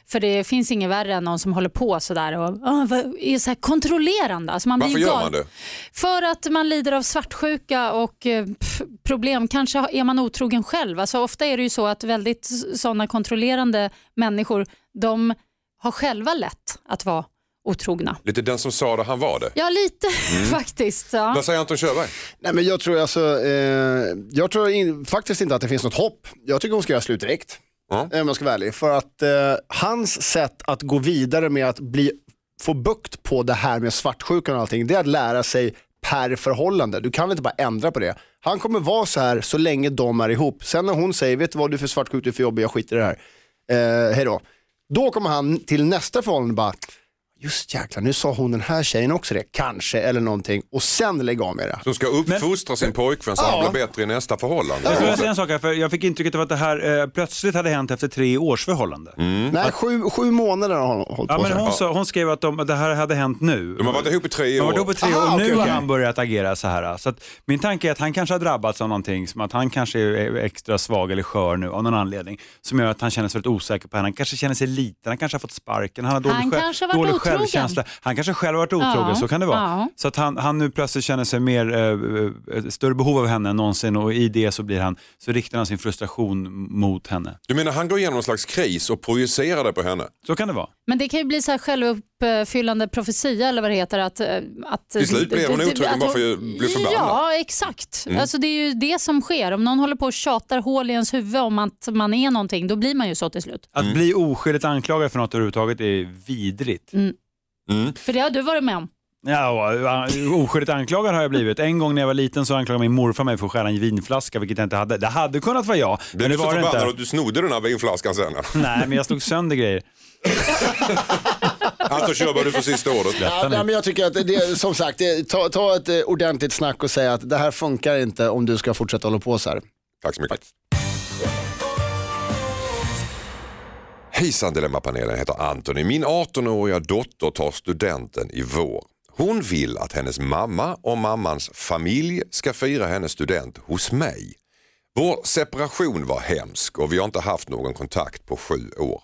För det finns inget värre än någon som håller på sådär och ah, är så här kontrollerande. Alltså man Varför blir gör man det? För att man lider av svartsjuka och eh, pff, problem. Kanske är man otrogen själv. Alltså ofta är det ju så att väldigt sådana kontrollerande människor, de har själva lätt att vara otrogna. Lite den som sa det, han var det. Ja, lite faktiskt. Ja. Vad säger Anton Körberg? Nej, men jag tror, alltså, eh, jag tror in, faktiskt inte att det finns något hopp. Jag tycker hon ska göra slut direkt. Om jag ska vara ärlig. För att eh, hans sätt att gå vidare med att bli, få bukt på det här med svartsjukan och allting, det är att lära sig per förhållande. Du kan inte bara ändra på det. Han kommer vara så här så länge de är ihop. Sen när hon säger, vet du vad du är för svartsjuk, du är för jobbig, jag skiter i det här. Eh, hej då. Kommer han till nästa förhållande och bara, just jäklar, nu sa hon den här tjejen också det, kanske, eller någonting, och sen lägga av med det. Som ska uppfostra sin pojkvän så Ja. han blir bättre i nästa förhållande. Jag skulle säga en sak här, för jag fick intrycket av att det här eh, plötsligt hade hänt efter tre års förhållande. Nej, sju, sju månader har hon hållit Mm. Ja, på men hon, sa, hon skrev att de, det här hade hänt nu. De har varit ihop i tre De har år. varit ihop i tre år Aha, och nu okej, har han börjat agera så här. Så att min tanke är att han kanske har drabbats av någonting, som att han kanske är extra svag eller skör nu av någon anledning, som gör att han känner sig väldigt osäker på henne. Han kanske känner sig liten, han kanske har fått sparken, han har dålig, Han själv- kanske har varit dålig otrogen. Självkänsla. Han kanske själv har varit otrogen, Ja, så kan det vara. ja. Så att han, han nu plötsligt känner sig mer, eh, ett större behov av henne än någonsin och i det så, blir han, så riktar han sin frustration mot henne. Du menar han går igenom någon slags kris och projicerar det på henne? Så kan det vara. Men det kan ju bli så här självuppfyllande profetia eller vad det heter. Att, eh, att, Till slut blir hon otrogen bara för att bli förbannad. Ja, exakt. Mm. Alltså, det är ju det som sker. Om någon håller på och tjatar hål i ens huvud om att man är någonting, då blir man ju så till slut. Att bli oskyldigt anklagad för något överhuvudtaget är vidrigt. Mm. För det har du varit med om. Ja, och, oskyldigt anklagad har jag blivit. En gång när jag var liten så anklagade min morfar mig för att stjäla en vinflaska, vilket jag inte hade. Det hade kunnat vara jag, Blev men du det så var det förbannad inte. att du snodde den här vinflaskan sen? Nej, men jag slog sönder grejer. Anton Körberg, du får sista ordet. Ja, nej, men jag tycker att det, som sagt, det, ta, ta ett eh, ordentligt snack och säga att det här funkar inte om du ska fortsätta hålla på så här. Tack så mycket. Hejsan Dilemmapanelen, jag heter Antoni. Min 18-åriga dotter tar studenten i vår. Hon vill att hennes mamma och mammans familj ska fira hennes student hos mig. Vår separation var hemsk och vi har inte haft någon kontakt på sju år.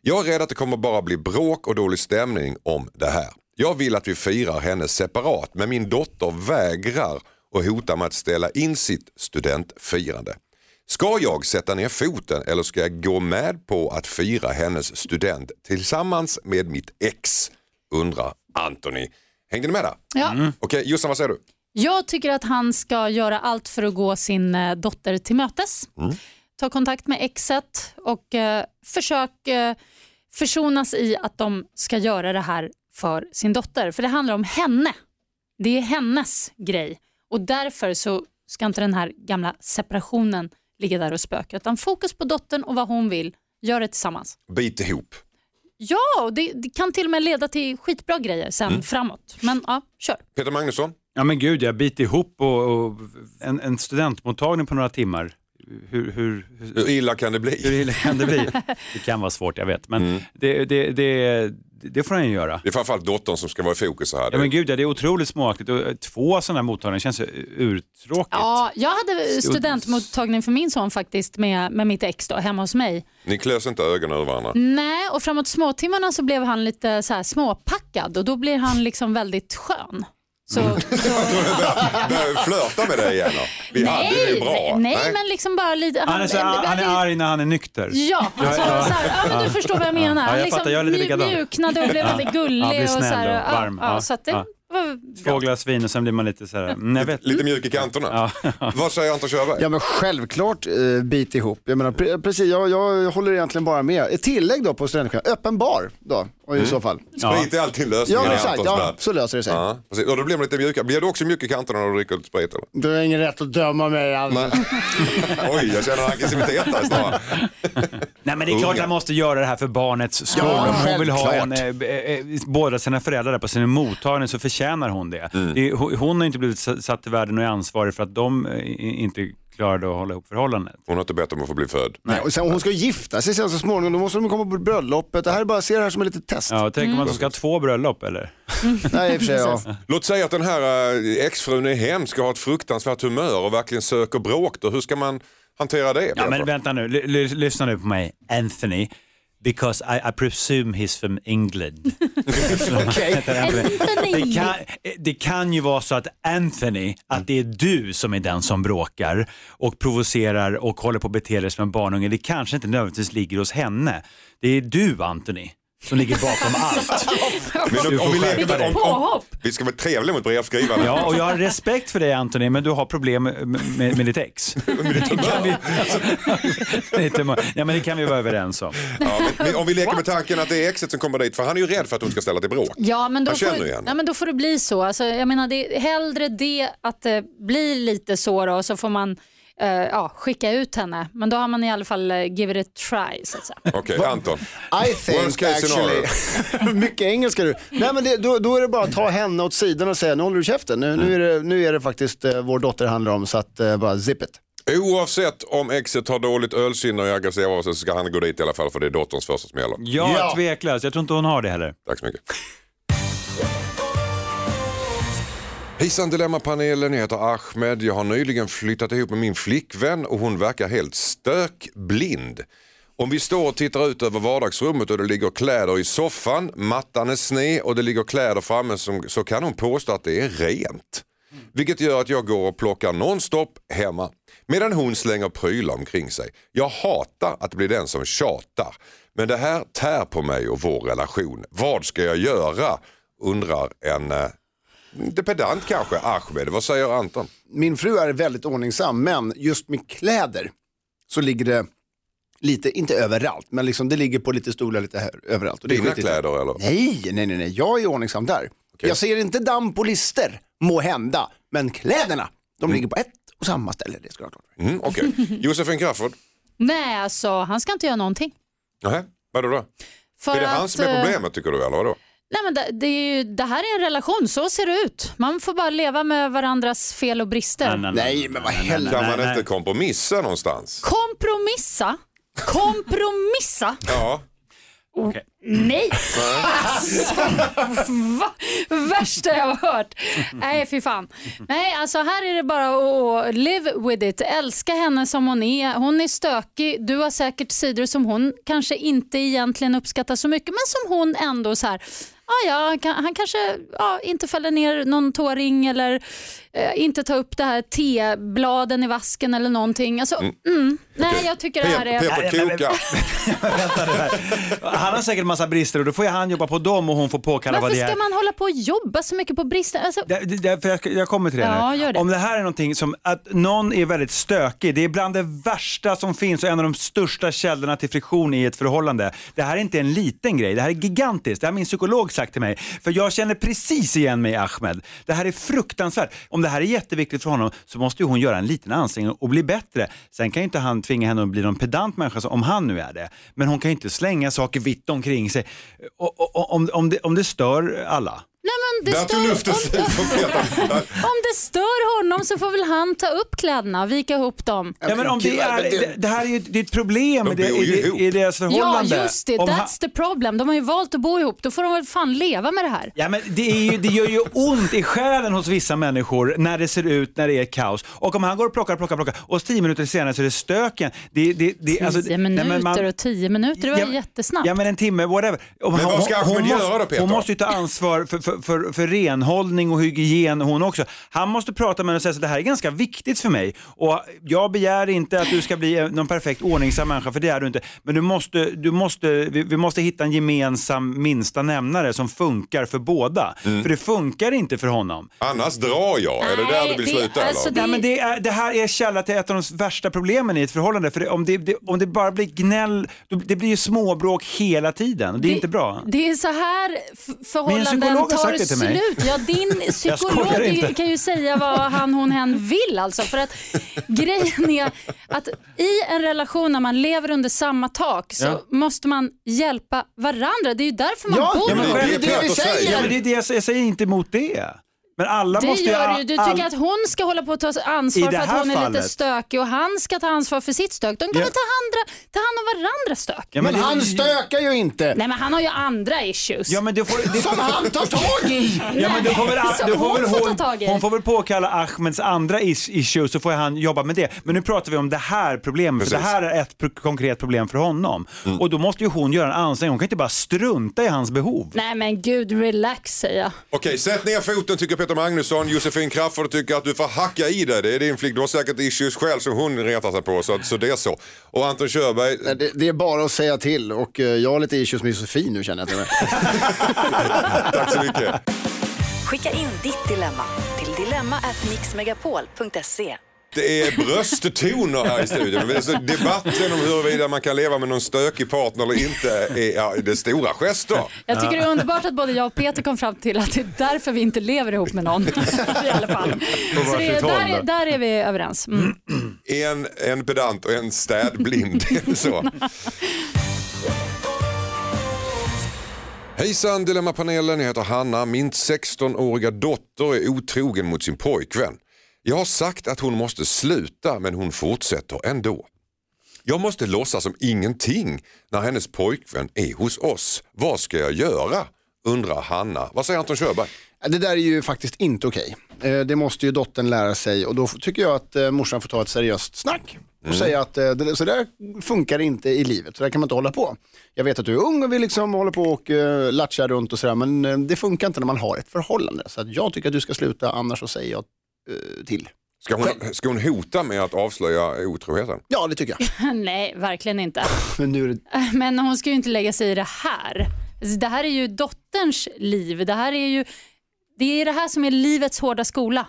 Jag är rädd att det kommer bara bli bråk och dålig stämning om det här. Jag vill att vi firar henne separat men min dotter vägrar och hotar med att ställa in sitt studentfirande. Ska jag sätta ner foten eller ska jag gå med på att fira hennes student tillsammans med mitt ex? Undrar Anthony. Hängde ni med där? Ja. Okej, Jossan vad säger du? Jag tycker att han ska göra allt för att gå sin eh, dotter till mötes. Ta kontakt med exet och eh, försök eh, försonas i att de ska göra det här för sin dotter. För det handlar om henne. Det är hennes grej och därför så ska inte den här gamla separationen ligga där och spöka utan fokus på dottern och vad hon vill. Gör det tillsammans. Bit ihop. Ja, det, det kan till och med leda till skitbra grejer sen framåt. Men ja, kör. Peter Magnusson? Ja men gud, jag biter ihop och, och en, en studentmottagning på några timmar. Hur, hur, hur, Hur illa kan det hur bli? illa kan det bli? Det kan vara svårt, jag vet. Men det, det, det, det får han ju göra. Det är framförallt dottern som ska vara i fokus här. Ja men gud, ja, det är otroligt småaktigt. Och två sådana här mottagningar känns ju urtråkigt. Ja, jag hade studentmottagning för min son faktiskt med, med mitt ex då, hemma hos mig. Ni klös inte ögonen ur varandra. Nej, och framåt småtimmarna så blev han lite så här småpackad och då blir han liksom väldigt skön. Så, Mm. så, flörta med dig igen då. Vi hade det ju bra. nej, nej, men liksom bara lite... Han är, så, han är arg när han är nykter. Ja, alltså, Så här, ja men du förstår vad jag menar. Ja, jag Han liksom fattar, jag är lite mju- likadan. mjuknade och blev väldigt gullig. Ja, blir och så snäll här, och varm. Ja, Ja, så att det Två bra. glas vin och sen blir man lite så här, mm, jag vet. Lite mjuk i kanterna. Vad säger Anton Körberg? Ja men självklart eh, bit ihop. Jag menar pre- precis, jag, jag håller egentligen bara med. Ett tillägg då på studentskolan, öppen bar då och i så fall. Sprit är alltid lösningen Ja i exakt, ja, så löser det sig. Ja, precis. Och då blir man lite mjukare. Blir du också mjuk i kanterna när du dricker lite sprit? Eller? Du har ingen rätt att döma mig alls. Oj, jag känner aggressivitet här snarare. Nej men det är klart Unga. han måste göra det här för barnets skull. Ja, Om hon vill ha en, eh, eh, båda sina föräldrar där på sin mottagning så förtjänar hon det. Mm. det är, hon har inte blivit satt till världen och är ansvarig för att de eh, inte klarade att hålla ihop förhållandet. Hon har inte bett om att få bli född. Nej, och sen, hon ska gifta sig sen så småningom, då måste de komma på bröllopet. Det här är bara, se det här som ett litet test. Ja, tänker Mm. man att de ska ha två bröllop eller? Nej i och för sig, ja. Låt säga att den här eh, exfrun är hemsk och har ett fruktansvärt humör och verkligen söker bråk. Då. Hur ska man hantera det? Ja men vänta nu, lyssna nu på mig, Anthony. Because I, I presume he's from England. Det, kan, det kan ju vara så att Anthony, att det är du som är den som bråkar och provocerar och håller på att bete dig som en barnunge. Det kanske inte nödvändigtvis ligger hos henne. Det är du Anthony som ligger bakom allt. Men om, får om vi, leker, om, om, vi ska vara trevliga mot brevskrivarna. Ja, och jag har respekt för dig Anthony, men du har problem med, med, med ditt ex. Vi, Lite må- ja, men det kan vi vara överens om. Ja, men, om vi leker med tanken att det är exet som kommer dit, för han är ju rädd för att hon ska ställa till bråk. Ja men, då Han känner får, ja, men då får det bli så. Alltså, jag menar, det är hellre det att det blir lite så då, och så får man eh, ja, skicka ut henne. Men då har man i alla fall eh, give it a try så att säga. Okej, Anton. I think case actually, mycket engelska du. Nej men det, då, då är det bara att ta henne åt sidan och säga nu håller du käften, nu, nu, är, det, nu är det faktiskt eh, vår dotter det handlar om så att eh, bara zip it. Oavsett om exet har dåligt ölsinne och är aggressiv av sig så ska han gå dit i alla fall för det är dotterns första som gäller. Ja, Ja. tveklöst. Jag tror inte hon har det heller. Tack så mycket. Hejsan Dilemmapanelen, jag heter Ahmed. Jag har nyligen flyttat ihop med min flickvän och hon verkar helt stökblind. Om vi står och tittar ut över vardagsrummet och det ligger kläder i soffan, mattan är sned och det ligger kläder framme som, så kan hon påstå att det är rent. Vilket gör att jag går och plockar nonstop hemma. Medan hon slänger prylar omkring sig. Jag hatar att bli den som tjatar. Men det här tär på mig och vår relation. Vad ska jag göra? Undrar en eh, lite pedant kanske, Ahmed. Vad säger Anton? Min fru är väldigt ordningsam men just med kläder så ligger det lite, inte överallt, men liksom det ligger på lite stolar lite här, överallt. Och det är Dina skitigt. kläder eller? Nej, nej, nej, nej, jag är ordningsam där. Jag ser inte damm på lister, må hända, men kläderna, de ligger på ett och samma ställe. Det ska jag klart. Mm, Okej. Josefin Crafoord? Nej, alltså han ska inte göra någonting. Nej, vadå då? För är det han att, som är eh, problemet tycker du eller vadå? Nej, men det, det, är ju, det här är en relation, så ser det ut. Man får bara leva med varandras fel och brister. Nej, men vad helvete. Kan man inte kompromissa någonstans? Kompromissa? Kompromissa? Ja. Nej! Alltså, va? Värsta jag har hört. Nej, fy fan. Nej, alltså här är det bara att live with it. Älska henne som hon är. Hon är stökig. Du har säkert sidor som hon kanske inte egentligen uppskattar så mycket, men som hon ändå så här, ah, ja, han, kan, han kanske ja, inte fäller ner någon tåring eller eh, inte tar upp det här tebladen i vasken eller någonting. Alltså, mm. Nej, jag tycker det här är... Peter koka. Vänta nu här. Han har säkert massa brister och då får ju han jobba på dem och hon får påkalla vad Varför det är. ska man hålla på och jobba så mycket på brister? Alltså, Det, det, för jag, jag kommer till det Ja, nu. gör det. Om det här är någonting som att någon är väldigt stökig, det är bland det värsta som finns och en av de största källorna till friktion i ett förhållande. Det här är inte en liten grej, det här är gigantiskt. Det har min psykolog sagt till mig. För jag känner precis igen mig i Ahmed. Det här är fruktansvärt. Om det här är jätteviktigt för honom så måste ju hon göra en liten ansträngning och bli bättre. Sen kan ju inte han tvinga henne att bli någon pedant människa om han nu är det. Men hon kan ju inte slänga saker vitt omkring sig. Och, och, och, om, om, det, om det stör alla. Nej, men det stör, om, om det stör honom så får väl han ta upp kläderna och vika ihop dem. Ja, men om det, är, det, det här är ju det är ett problem De i, det, i, i deras Ja, förhållande. just det. Om That's the problem. De har ju valt att bo ihop. Då får de väl fan leva med det här. Ja, men det, är ju, det gör ju ont i själen hos vissa människor när det ser ut när det är kaos. Och om han går och plockar, plockar, plockar och tio minuter senare så är det stöken. Det, det, det, Tio alltså, nej, minuter man- och tio minuter, det var Ja, jättesnabbt. Ja men en timme, whatever. Om Men vad ska Ahmed hon, göra måste, då, Peter? hon måste ju ta ansvar för, för, för, för renhållning och hygien hon också. Han måste prata med henne och säga att det här är ganska viktigt för mig. Och jag begär inte att du ska bli någon perfekt ordningsam människa, för det är du inte. Men du måste, du måste, vi, vi måste hitta en gemensam minsta nämnare som funkar för båda. Mm. För det funkar inte för honom. Annars drar jag. är det där du vill det- sluta alltså, eller? Nej, men det, är, det här är källa till ett av de värsta problemen i ett förhållande. För det, om, det, det, om det bara blir gnäll, det blir ju småbråk hela tiden. Och det är inte bra. Det är så här förhållanden tar det till mig. slut. Ja, din psykolog kan ju säga vad han hon hen vill. Alltså. För att grejen är att i en relation när man lever under samma tak så Ja. måste man hjälpa varandra. Det är ju därför man Ja, bor ja, med men det är det vi Peter säger. Ja, men det är det jag, jag säger inte emot det. Men alla Det måste ju... gör du. Du all- tycker att hon ska hålla på att ta ansvar för att hon är lite stökig och han ska ta ansvar för sitt stök. De kan Ja. väl ta, andra, ta hand om varandras stök? Ja, Men det- han stökar ju inte. Nej men han har ju andra issues. Ja men det får, det, Som han tar tag i. Ja, men då får väl, då får hon väl får ta hon, tag i. hon får väl påkalla Ahmeds andra is, issues så får han jobba med det. Men nu pratar vi om det här problemet, för Precis. det här är ett pro- konkret problem för honom. Och då måste ju hon göra en ansträngning, hon kan inte bara strunta i hans behov. Nej men gud, relax säger jag. Okej, sätt ner foten tycker Peter Magnusson. Josefin Crafoord tycker att du får hacka i dig. Det är din flick. Du har säkert issues själv som hon retar sig på. Så, så det är så. Och Anton Körberg, Nej, Det, det är bara att säga till och eh, jag har lite issues med Josefin nu känner jag till mig. tack så mycket. Skicka in ditt dilemma till dilemma@mixmegapol.se. Det är brösttoner här i studion. Men så debatten om huruvida man kan leva med någon stökig partner eller inte är ja, det stora gester. Jag tycker det är underbart att både jag och Peter kom fram till att det är därför vi inte lever ihop med någon. I alla fall. Så det, är- där, är, där är vi överens. Mm. En, en pedant och en städblind. så. Hejsan Dilemmapanelen, jag heter Hanna. Min 16-åriga dotter är otrogen mot sin pojkvän. Jag har sagt att hon måste sluta men hon fortsätter ändå. Jag måste låtsas som ingenting när hennes pojkvän är hos oss. Vad ska jag göra? Undrar Hanna. Vad säger Anton Körberg? Det där är ju faktiskt inte okej. Eh, Det måste ju dottern lära sig och då tycker jag att eh, morsan får ta ett seriöst snack och säga att eh, så där funkar inte i livet, så där kan man inte hålla på. Jag vet att du är ung och vill liksom hålla på och latcha runt och sådär men det funkar inte när man har ett förhållande. Så jag tycker att du ska sluta annars så säger jag till. Ska hon, ska hon hota med att avslöja otroheten? Ja det tycker jag. Nej, verkligen inte. Men nu är det... Men hon ska ju inte lägga sig i det här. Alltså, Det här är ju dotterns liv. Det här är ju det är det här som är livets hårda skola.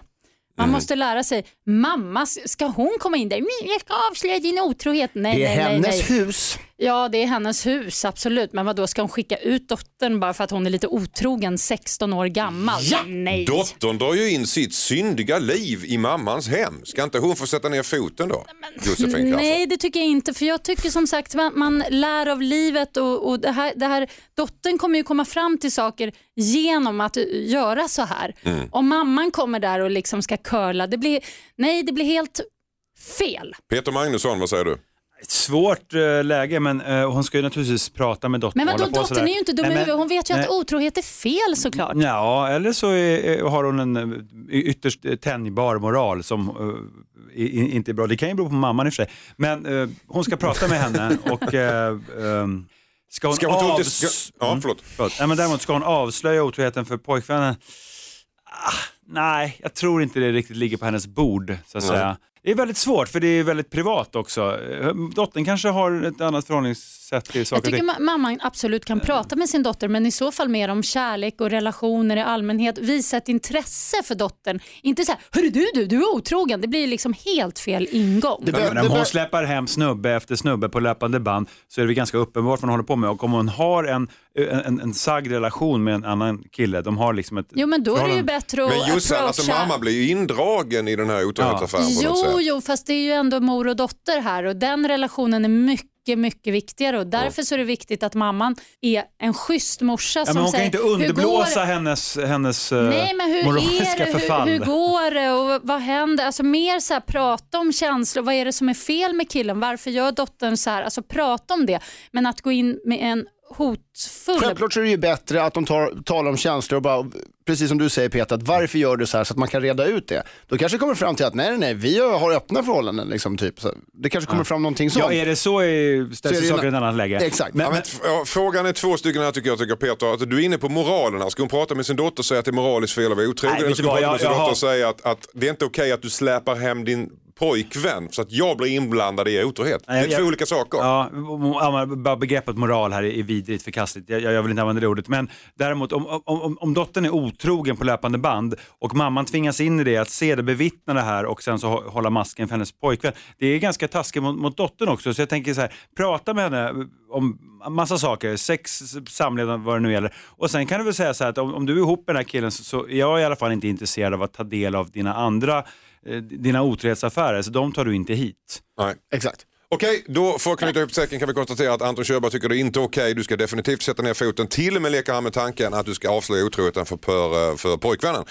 Man Mm. måste lära sig. Mamma, ska hon komma in där? "Men Jag ska avslöja din otrohet. Nej, Det är nej, nej, hennes nej. hus. Ja, det är hennes hus, absolut. Men vad då ska hon skicka ut dottern bara för att hon är lite otrogen, 16 år gammal? Nej. Dottern drar ju in sitt syndiga liv i mammans hem. Ska inte hon få sätta ner foten då? Josefin Crafoord? Nej, det tycker jag inte. För jag tycker som sagt man, man lär av livet och, och det här, det här, dottern kommer ju komma fram till saker genom att göra så här. Mm. Om mamman kommer där och liksom ska curla, det blir, nej det blir helt fel. Peter Magnusson, vad säger du? Ett svårt eh, läge men eh, hon ska ju naturligtvis prata med dottern. Men vadå, dottern är ju inte dum i Nej, men- huvudet. Hon vet ju nej. att otrohet är fel såklart. Ja, eller så är, har hon en eh, ytterst tänjbar moral som i- inte är bra. Det kan ju bero på mamman i och för sig. Men hon ska prata med henne och eh, ehm, ska hon, Ska hon ta avs- till- ska- ja, Mm, förlåt. förlåt. Nej, men däremot ska hon avslöja otroheten för pojkvännen. Ah, nej, jag tror inte det riktigt ligger på hennes bord så att Nej. säga. Det är väldigt svårt för det är väldigt privat också. Eh, Dottern kanske har ett annat förhållningssätt till saker Jag tycker ma- mamman absolut kan prata med sin dotter men i så fall mer om kärlek och relationer i allmänhet. Visa ett intresse för dottern. Inte så här, hörru du, du, du är otrogen. Det blir liksom helt fel ingång. Det bör- men om det hon släpper hem snubbe efter snubbe på löpande band så är det ganska uppenbart vad hon håller på med. Och om hon har en, en, en sagd relation med en annan kille, de har liksom ett... Jo men då är det ju bättre att Men Jossan, alltså approacha- mamma blir ju indragen i den här otrohetsaffären på något Jo, sätt. jo, fast det är ju ändå mor och dotter här och den relationen är mycket, mycket viktigare och därför så är det viktigt att mamman är en schysst morsa Ja, som men hon kan säger inte "Hur underblåsa går- hennes, hennes eh, Nej men hur moraliska är det, hur, förfall. hur går det och vad händer? Alltså mer så här, prata om känslor, vad är det som är fel med killen? Varför gör dottern så här? Alltså prata om det. Men att gå in med en hotfull... Självklart så är det ju bättre att de tar, talar om känslor och bara, precis som du säger Peter, att varför gör du så här så att man kan reda ut det. Då kanske det kommer fram till att nej, nej, nej, vi har öppna förhållanden. Liksom, typ. så det kanske kommer fram någonting sånt. Ja, är det så ställs är det saker i en- annat läge. Exakt. Men, Ja, men, men, ja, frågan är två stycken här tycker jag, tycker Peter. Att du är inne på moralen här. Ska hon prata med sin dotter och säga att det är moraliskt fel att vara otrogen? Eller ska du hon prata med sin dotter och säga att, att det är inte okej att du släpar hem din pojkvän så att jag blir inblandad i otrohet. Det är Nej, två jag- olika saker. Ja, bara begreppet moral här är vidrigt förkastligt. Jag, jag vill inte använda det ordet. Men däremot om, om, om, dottern är otrogen på löpande band och mamman tvingas in i det, att se det, bevittna det här och sen så hå- hålla masken för hennes pojkvän. Det är ganska taskigt mot, mot dottern också. Så jag tänker så här, prata med henne om massa saker, sex, samlevnad, vad det nu gäller. Och sen kan du väl säga så här att om, om du är ihop med den här killen så, så är jag i alla fall inte intresserad av att ta del av dina andra Eh, dina otrohetsaffärer, så de tar du inte hit. Nej. Exakt. Okej, då för att knyta ihop säcken kan vi konstatera att Anton Körberg tycker det är inte okej. Du ska definitivt sätta ner foten. Till och med leker han med tanken att du ska avslöja otroheten för, för, för pojkvännen.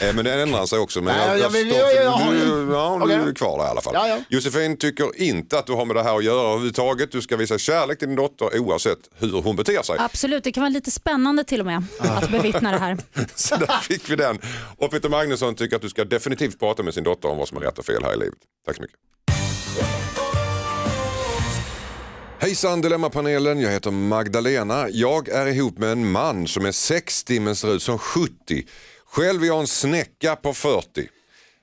Eh, Men det ändrar sig också. Men jag, jag jag, jag- för- jag har du, ju- ja, du är kvar där i alla fall. Ja, ja. Josefin tycker inte att du har med det här att göra överhuvudtaget. Du ska visa kärlek till din dotter oavsett hur hon beter sig. Absolut, det kan vara lite spännande till och med att bevittna det här. Så där fick vi den. Och Peter Magnusson tycker att du ska definitivt prata med sin dotter om vad som är rätt och fel här i livet. Tack så mycket. Hejsan Dilemmapanelen, jag heter Magdalena. Jag är ihop med en man som är 60 men ser ut som 70. Själv är jag en snäcka på 40.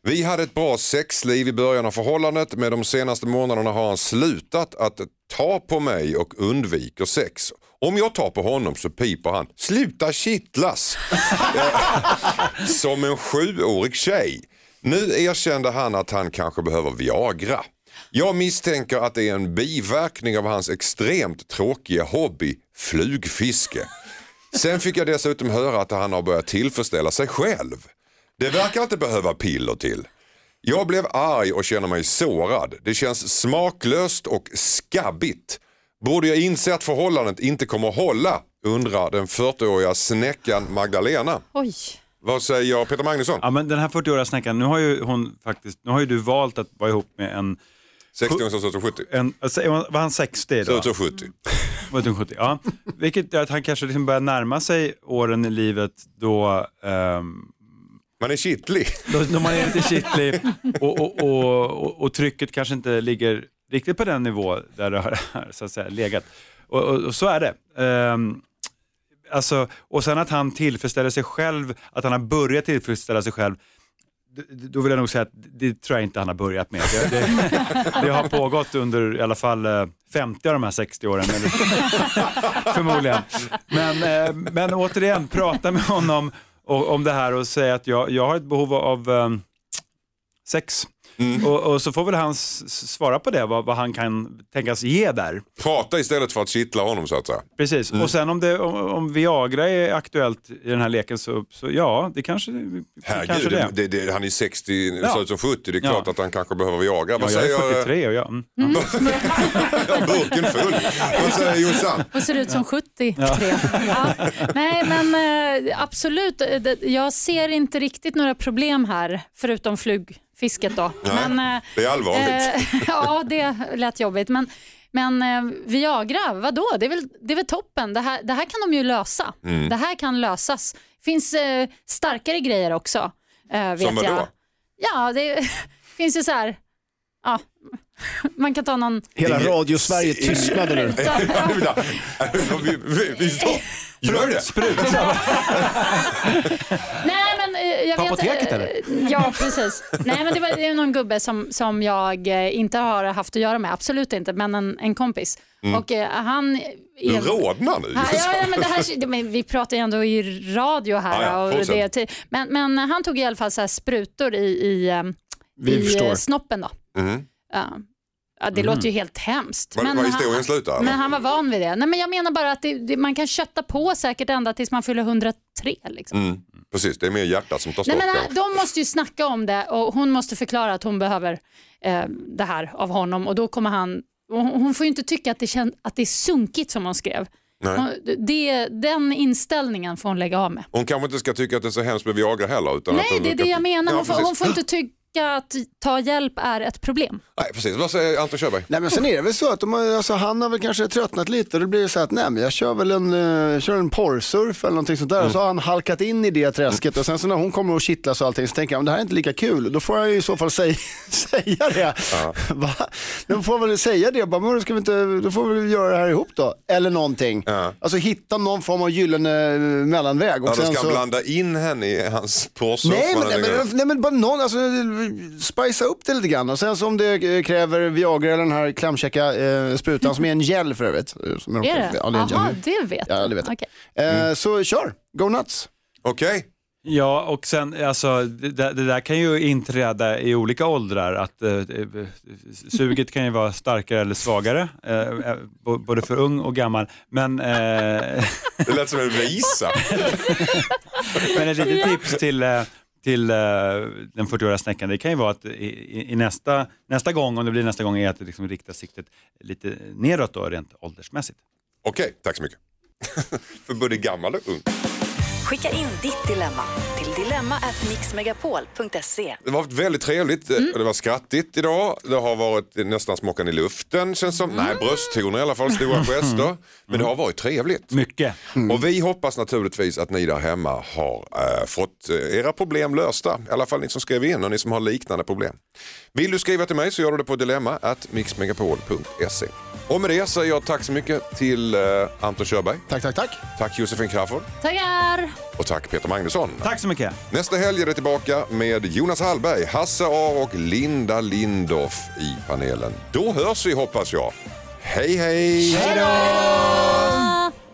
Vi hade ett bra sexliv i början av förhållandet men de senaste månaderna har han slutat att ta på mig och undviker sex. Om jag tar på honom så piper han “sluta kittlas” som en sjuårig tjej. Nu erkände han att han kanske behöver Viagra. Jag misstänker att det är en biverkning av hans extremt tråkiga hobby, flugfiske. Sen fick jag dessutom höra att han har börjat tillfredsställa sig själv. Det verkar inte behöva piller till. Jag blev arg och känner mig sårad. Det känns smaklöst och skabbigt. Borde jag inse att förhållandet inte kommer att hålla? Undrar den 40-åriga snäckan Magdalena. Oj. Vad säger Peter Magnusson? Ja, men den här 40-åriga snäckan, nu har ju hon faktiskt, nu har ju du valt att vara ihop med en, 60 som ser ut som 70. en var han 60 Ser då? ut som 70. Var det 70? Ja. Vilket gör att han kanske liksom börjar närma sig åren i livet då, ehm, Man är kittlig. då, då man är lite kittlig och, och, och, och, och trycket kanske inte ligger riktigt på den nivå där det har så att säga, legat. Och, och, och så är det. Ehm, alltså, och sen att han tillfredsställer sig själv, att han har börjat tillfredsställa sig själv, då vill jag nog säga att det tror jag inte han har börjat med. Det, det, det har pågått under i alla fall eh, 50 av de här 60 åren. Eller, förmodligen. Men, eh, men återigen, prata med honom om det här och säga att jag, jag har ett behov av eh, sex sex. Och, och så får väl han svara på det, vad, vad han kan tänkas ge där. Prata istället för att kittla honom så att säga. Precis, Mm. och sen om, det, om, om Viagra är aktuellt i den här leken så, så ja, det kanske, kanske Herregud, det. det, det, han är 60, Ja. ser ut som 70. Det är klart Ja. att han kanske behöver Viagra. Ja, Vad jag är säger 43 och jag... Mm. burken full? Vad säger Jossan? Och ser ut som 73. Ja. Nej men eh, absolut, Eh, jag ser inte riktigt några problem här förutom flugfisket då. Nej, men, eh, det är allvarligt. eh, ja, det lät jobbigt. Men, men eh, Viagra, vadå? Det är väl, det är väl toppen. Det här, det här kan de ju lösa. Mm. Det här kan lösas. finns eh, starkare grejer också. Eh, vet Som vadå? jag. Ja, det finns ju så här. Ja, man kan ta någon... Hela radio-Sverige tystnade nu. Vi- Gör det? Nej, men eh, jag På vet, apoteket, eller? Ja, precis. Nej, men det var det är någon gubbe som, som jag eh, inte har haft att göra med, absolut inte, men en, en kompis. Och eh, han... Du är- rodnar nu. Ja, ja, men det här, men vi pratar ju ändå i radio här. Ja, ja, och det, men, men han tog i alla fall så här sprutor i, i, eh, Vi i förstår. eh, snoppen. Då. Mhm. Ja. Ja, det låter ju helt hemskt. Var, var historien slut där? men han var van vid det. Nej, men jag menar bara att det, det, man kan kötta på säkert ända tills man fyller 103. Liksom. Mm, precis, det är mer hjärtat som tar Nej, stopp. men, kanske. de måste ju snacka om det och hon måste förklara att hon behöver eh, det här av honom och då kommer han hon får ju inte tycka att det, kän, att det är sunkigt som hon skrev. Nej. Det, den inställningen får hon lägga av med. Hon kanske inte ska tycka att det är så hemskt med Viagra heller. Utan Nej, att det är det jag menar. Ja, Hon får, precis. hon får inte tycka att ta hjälp är ett problem. Nej, precis. Vad säger Anton Körberg? Nej men sen är det väl så att de har, alltså, han har väl kanske tröttnat lite och det blir så att nej men jag kör väl en, uh, kör en porrsurf eller någonting sånt där och så har han halkat in i det träsket och sen så när hon kommer och kittlas och allting så tänker jag men det här är inte lika kul. Då får han ju i så fall säga, säga det. Va? De får väl säga det, bara, men då ska vi inte, då får vi väl göra det här ihop då. Eller någonting. Ja. Alltså hitta någon form av gyllene eh, mellanväg. Och Ja, då sen ska han så... blanda in henne i hans porrsurf. Nej men, nej, men, nej men bara någon, alltså spicea upp det lite grann och sen så om det eh, kräver Viagra eller den här klamkäcka eh, sprutan som är en gel för övrigt. eh, Som Är det? Ja, det är en Jaha, det vet Ja, det vet jag. Okej. Eh, så kör, go nuts. Okej, Ja, och sen alltså, det, det där kan ju inträda i olika åldrar. Att eh, eh, Suget kan ju vara starkare eller svagare, eh, eh, bo- både för ung och gammal. Men, eh, det lät som en visa. men ett litet tips till, eh, till eh, den 40-åriga snäckan, det kan ju vara att i, i- i nästa, nästa gång, om det blir nästa gång, är att liksom rikta siktet lite neråt då, rent åldersmässigt. Okej, tack så mycket. för både gammal och ung. Skicka in ditt dilemma till dilemma@mixmegapol.se. Det har varit väldigt trevligt. Mm. Det var skrattigt idag. Det har varit nästan smockan i luften känns som. Nej, brösttoner i alla fall, stora gester. Men det har varit trevligt. Mycket. Och vi hoppas naturligtvis att ni där hemma har eh, fått eh, era problem lösta. I alla fall ni som skrev in och ni som har liknande problem. Vill du skriva till mig så gör du det på dilemma at mixmegapol.se. Och med det säger jag tack så mycket till eh, Anton Körberg. Tack, tack, tack. Tack Josefin Crafoord. Tackar! Och tack Peter Magnusson. Tack så mycket. Nästa helg är det tillbaka med Jonas Hallberg, Hasse A och Linda Lindorff i panelen. Då hörs vi hoppas jag. Hej hej! Hej då!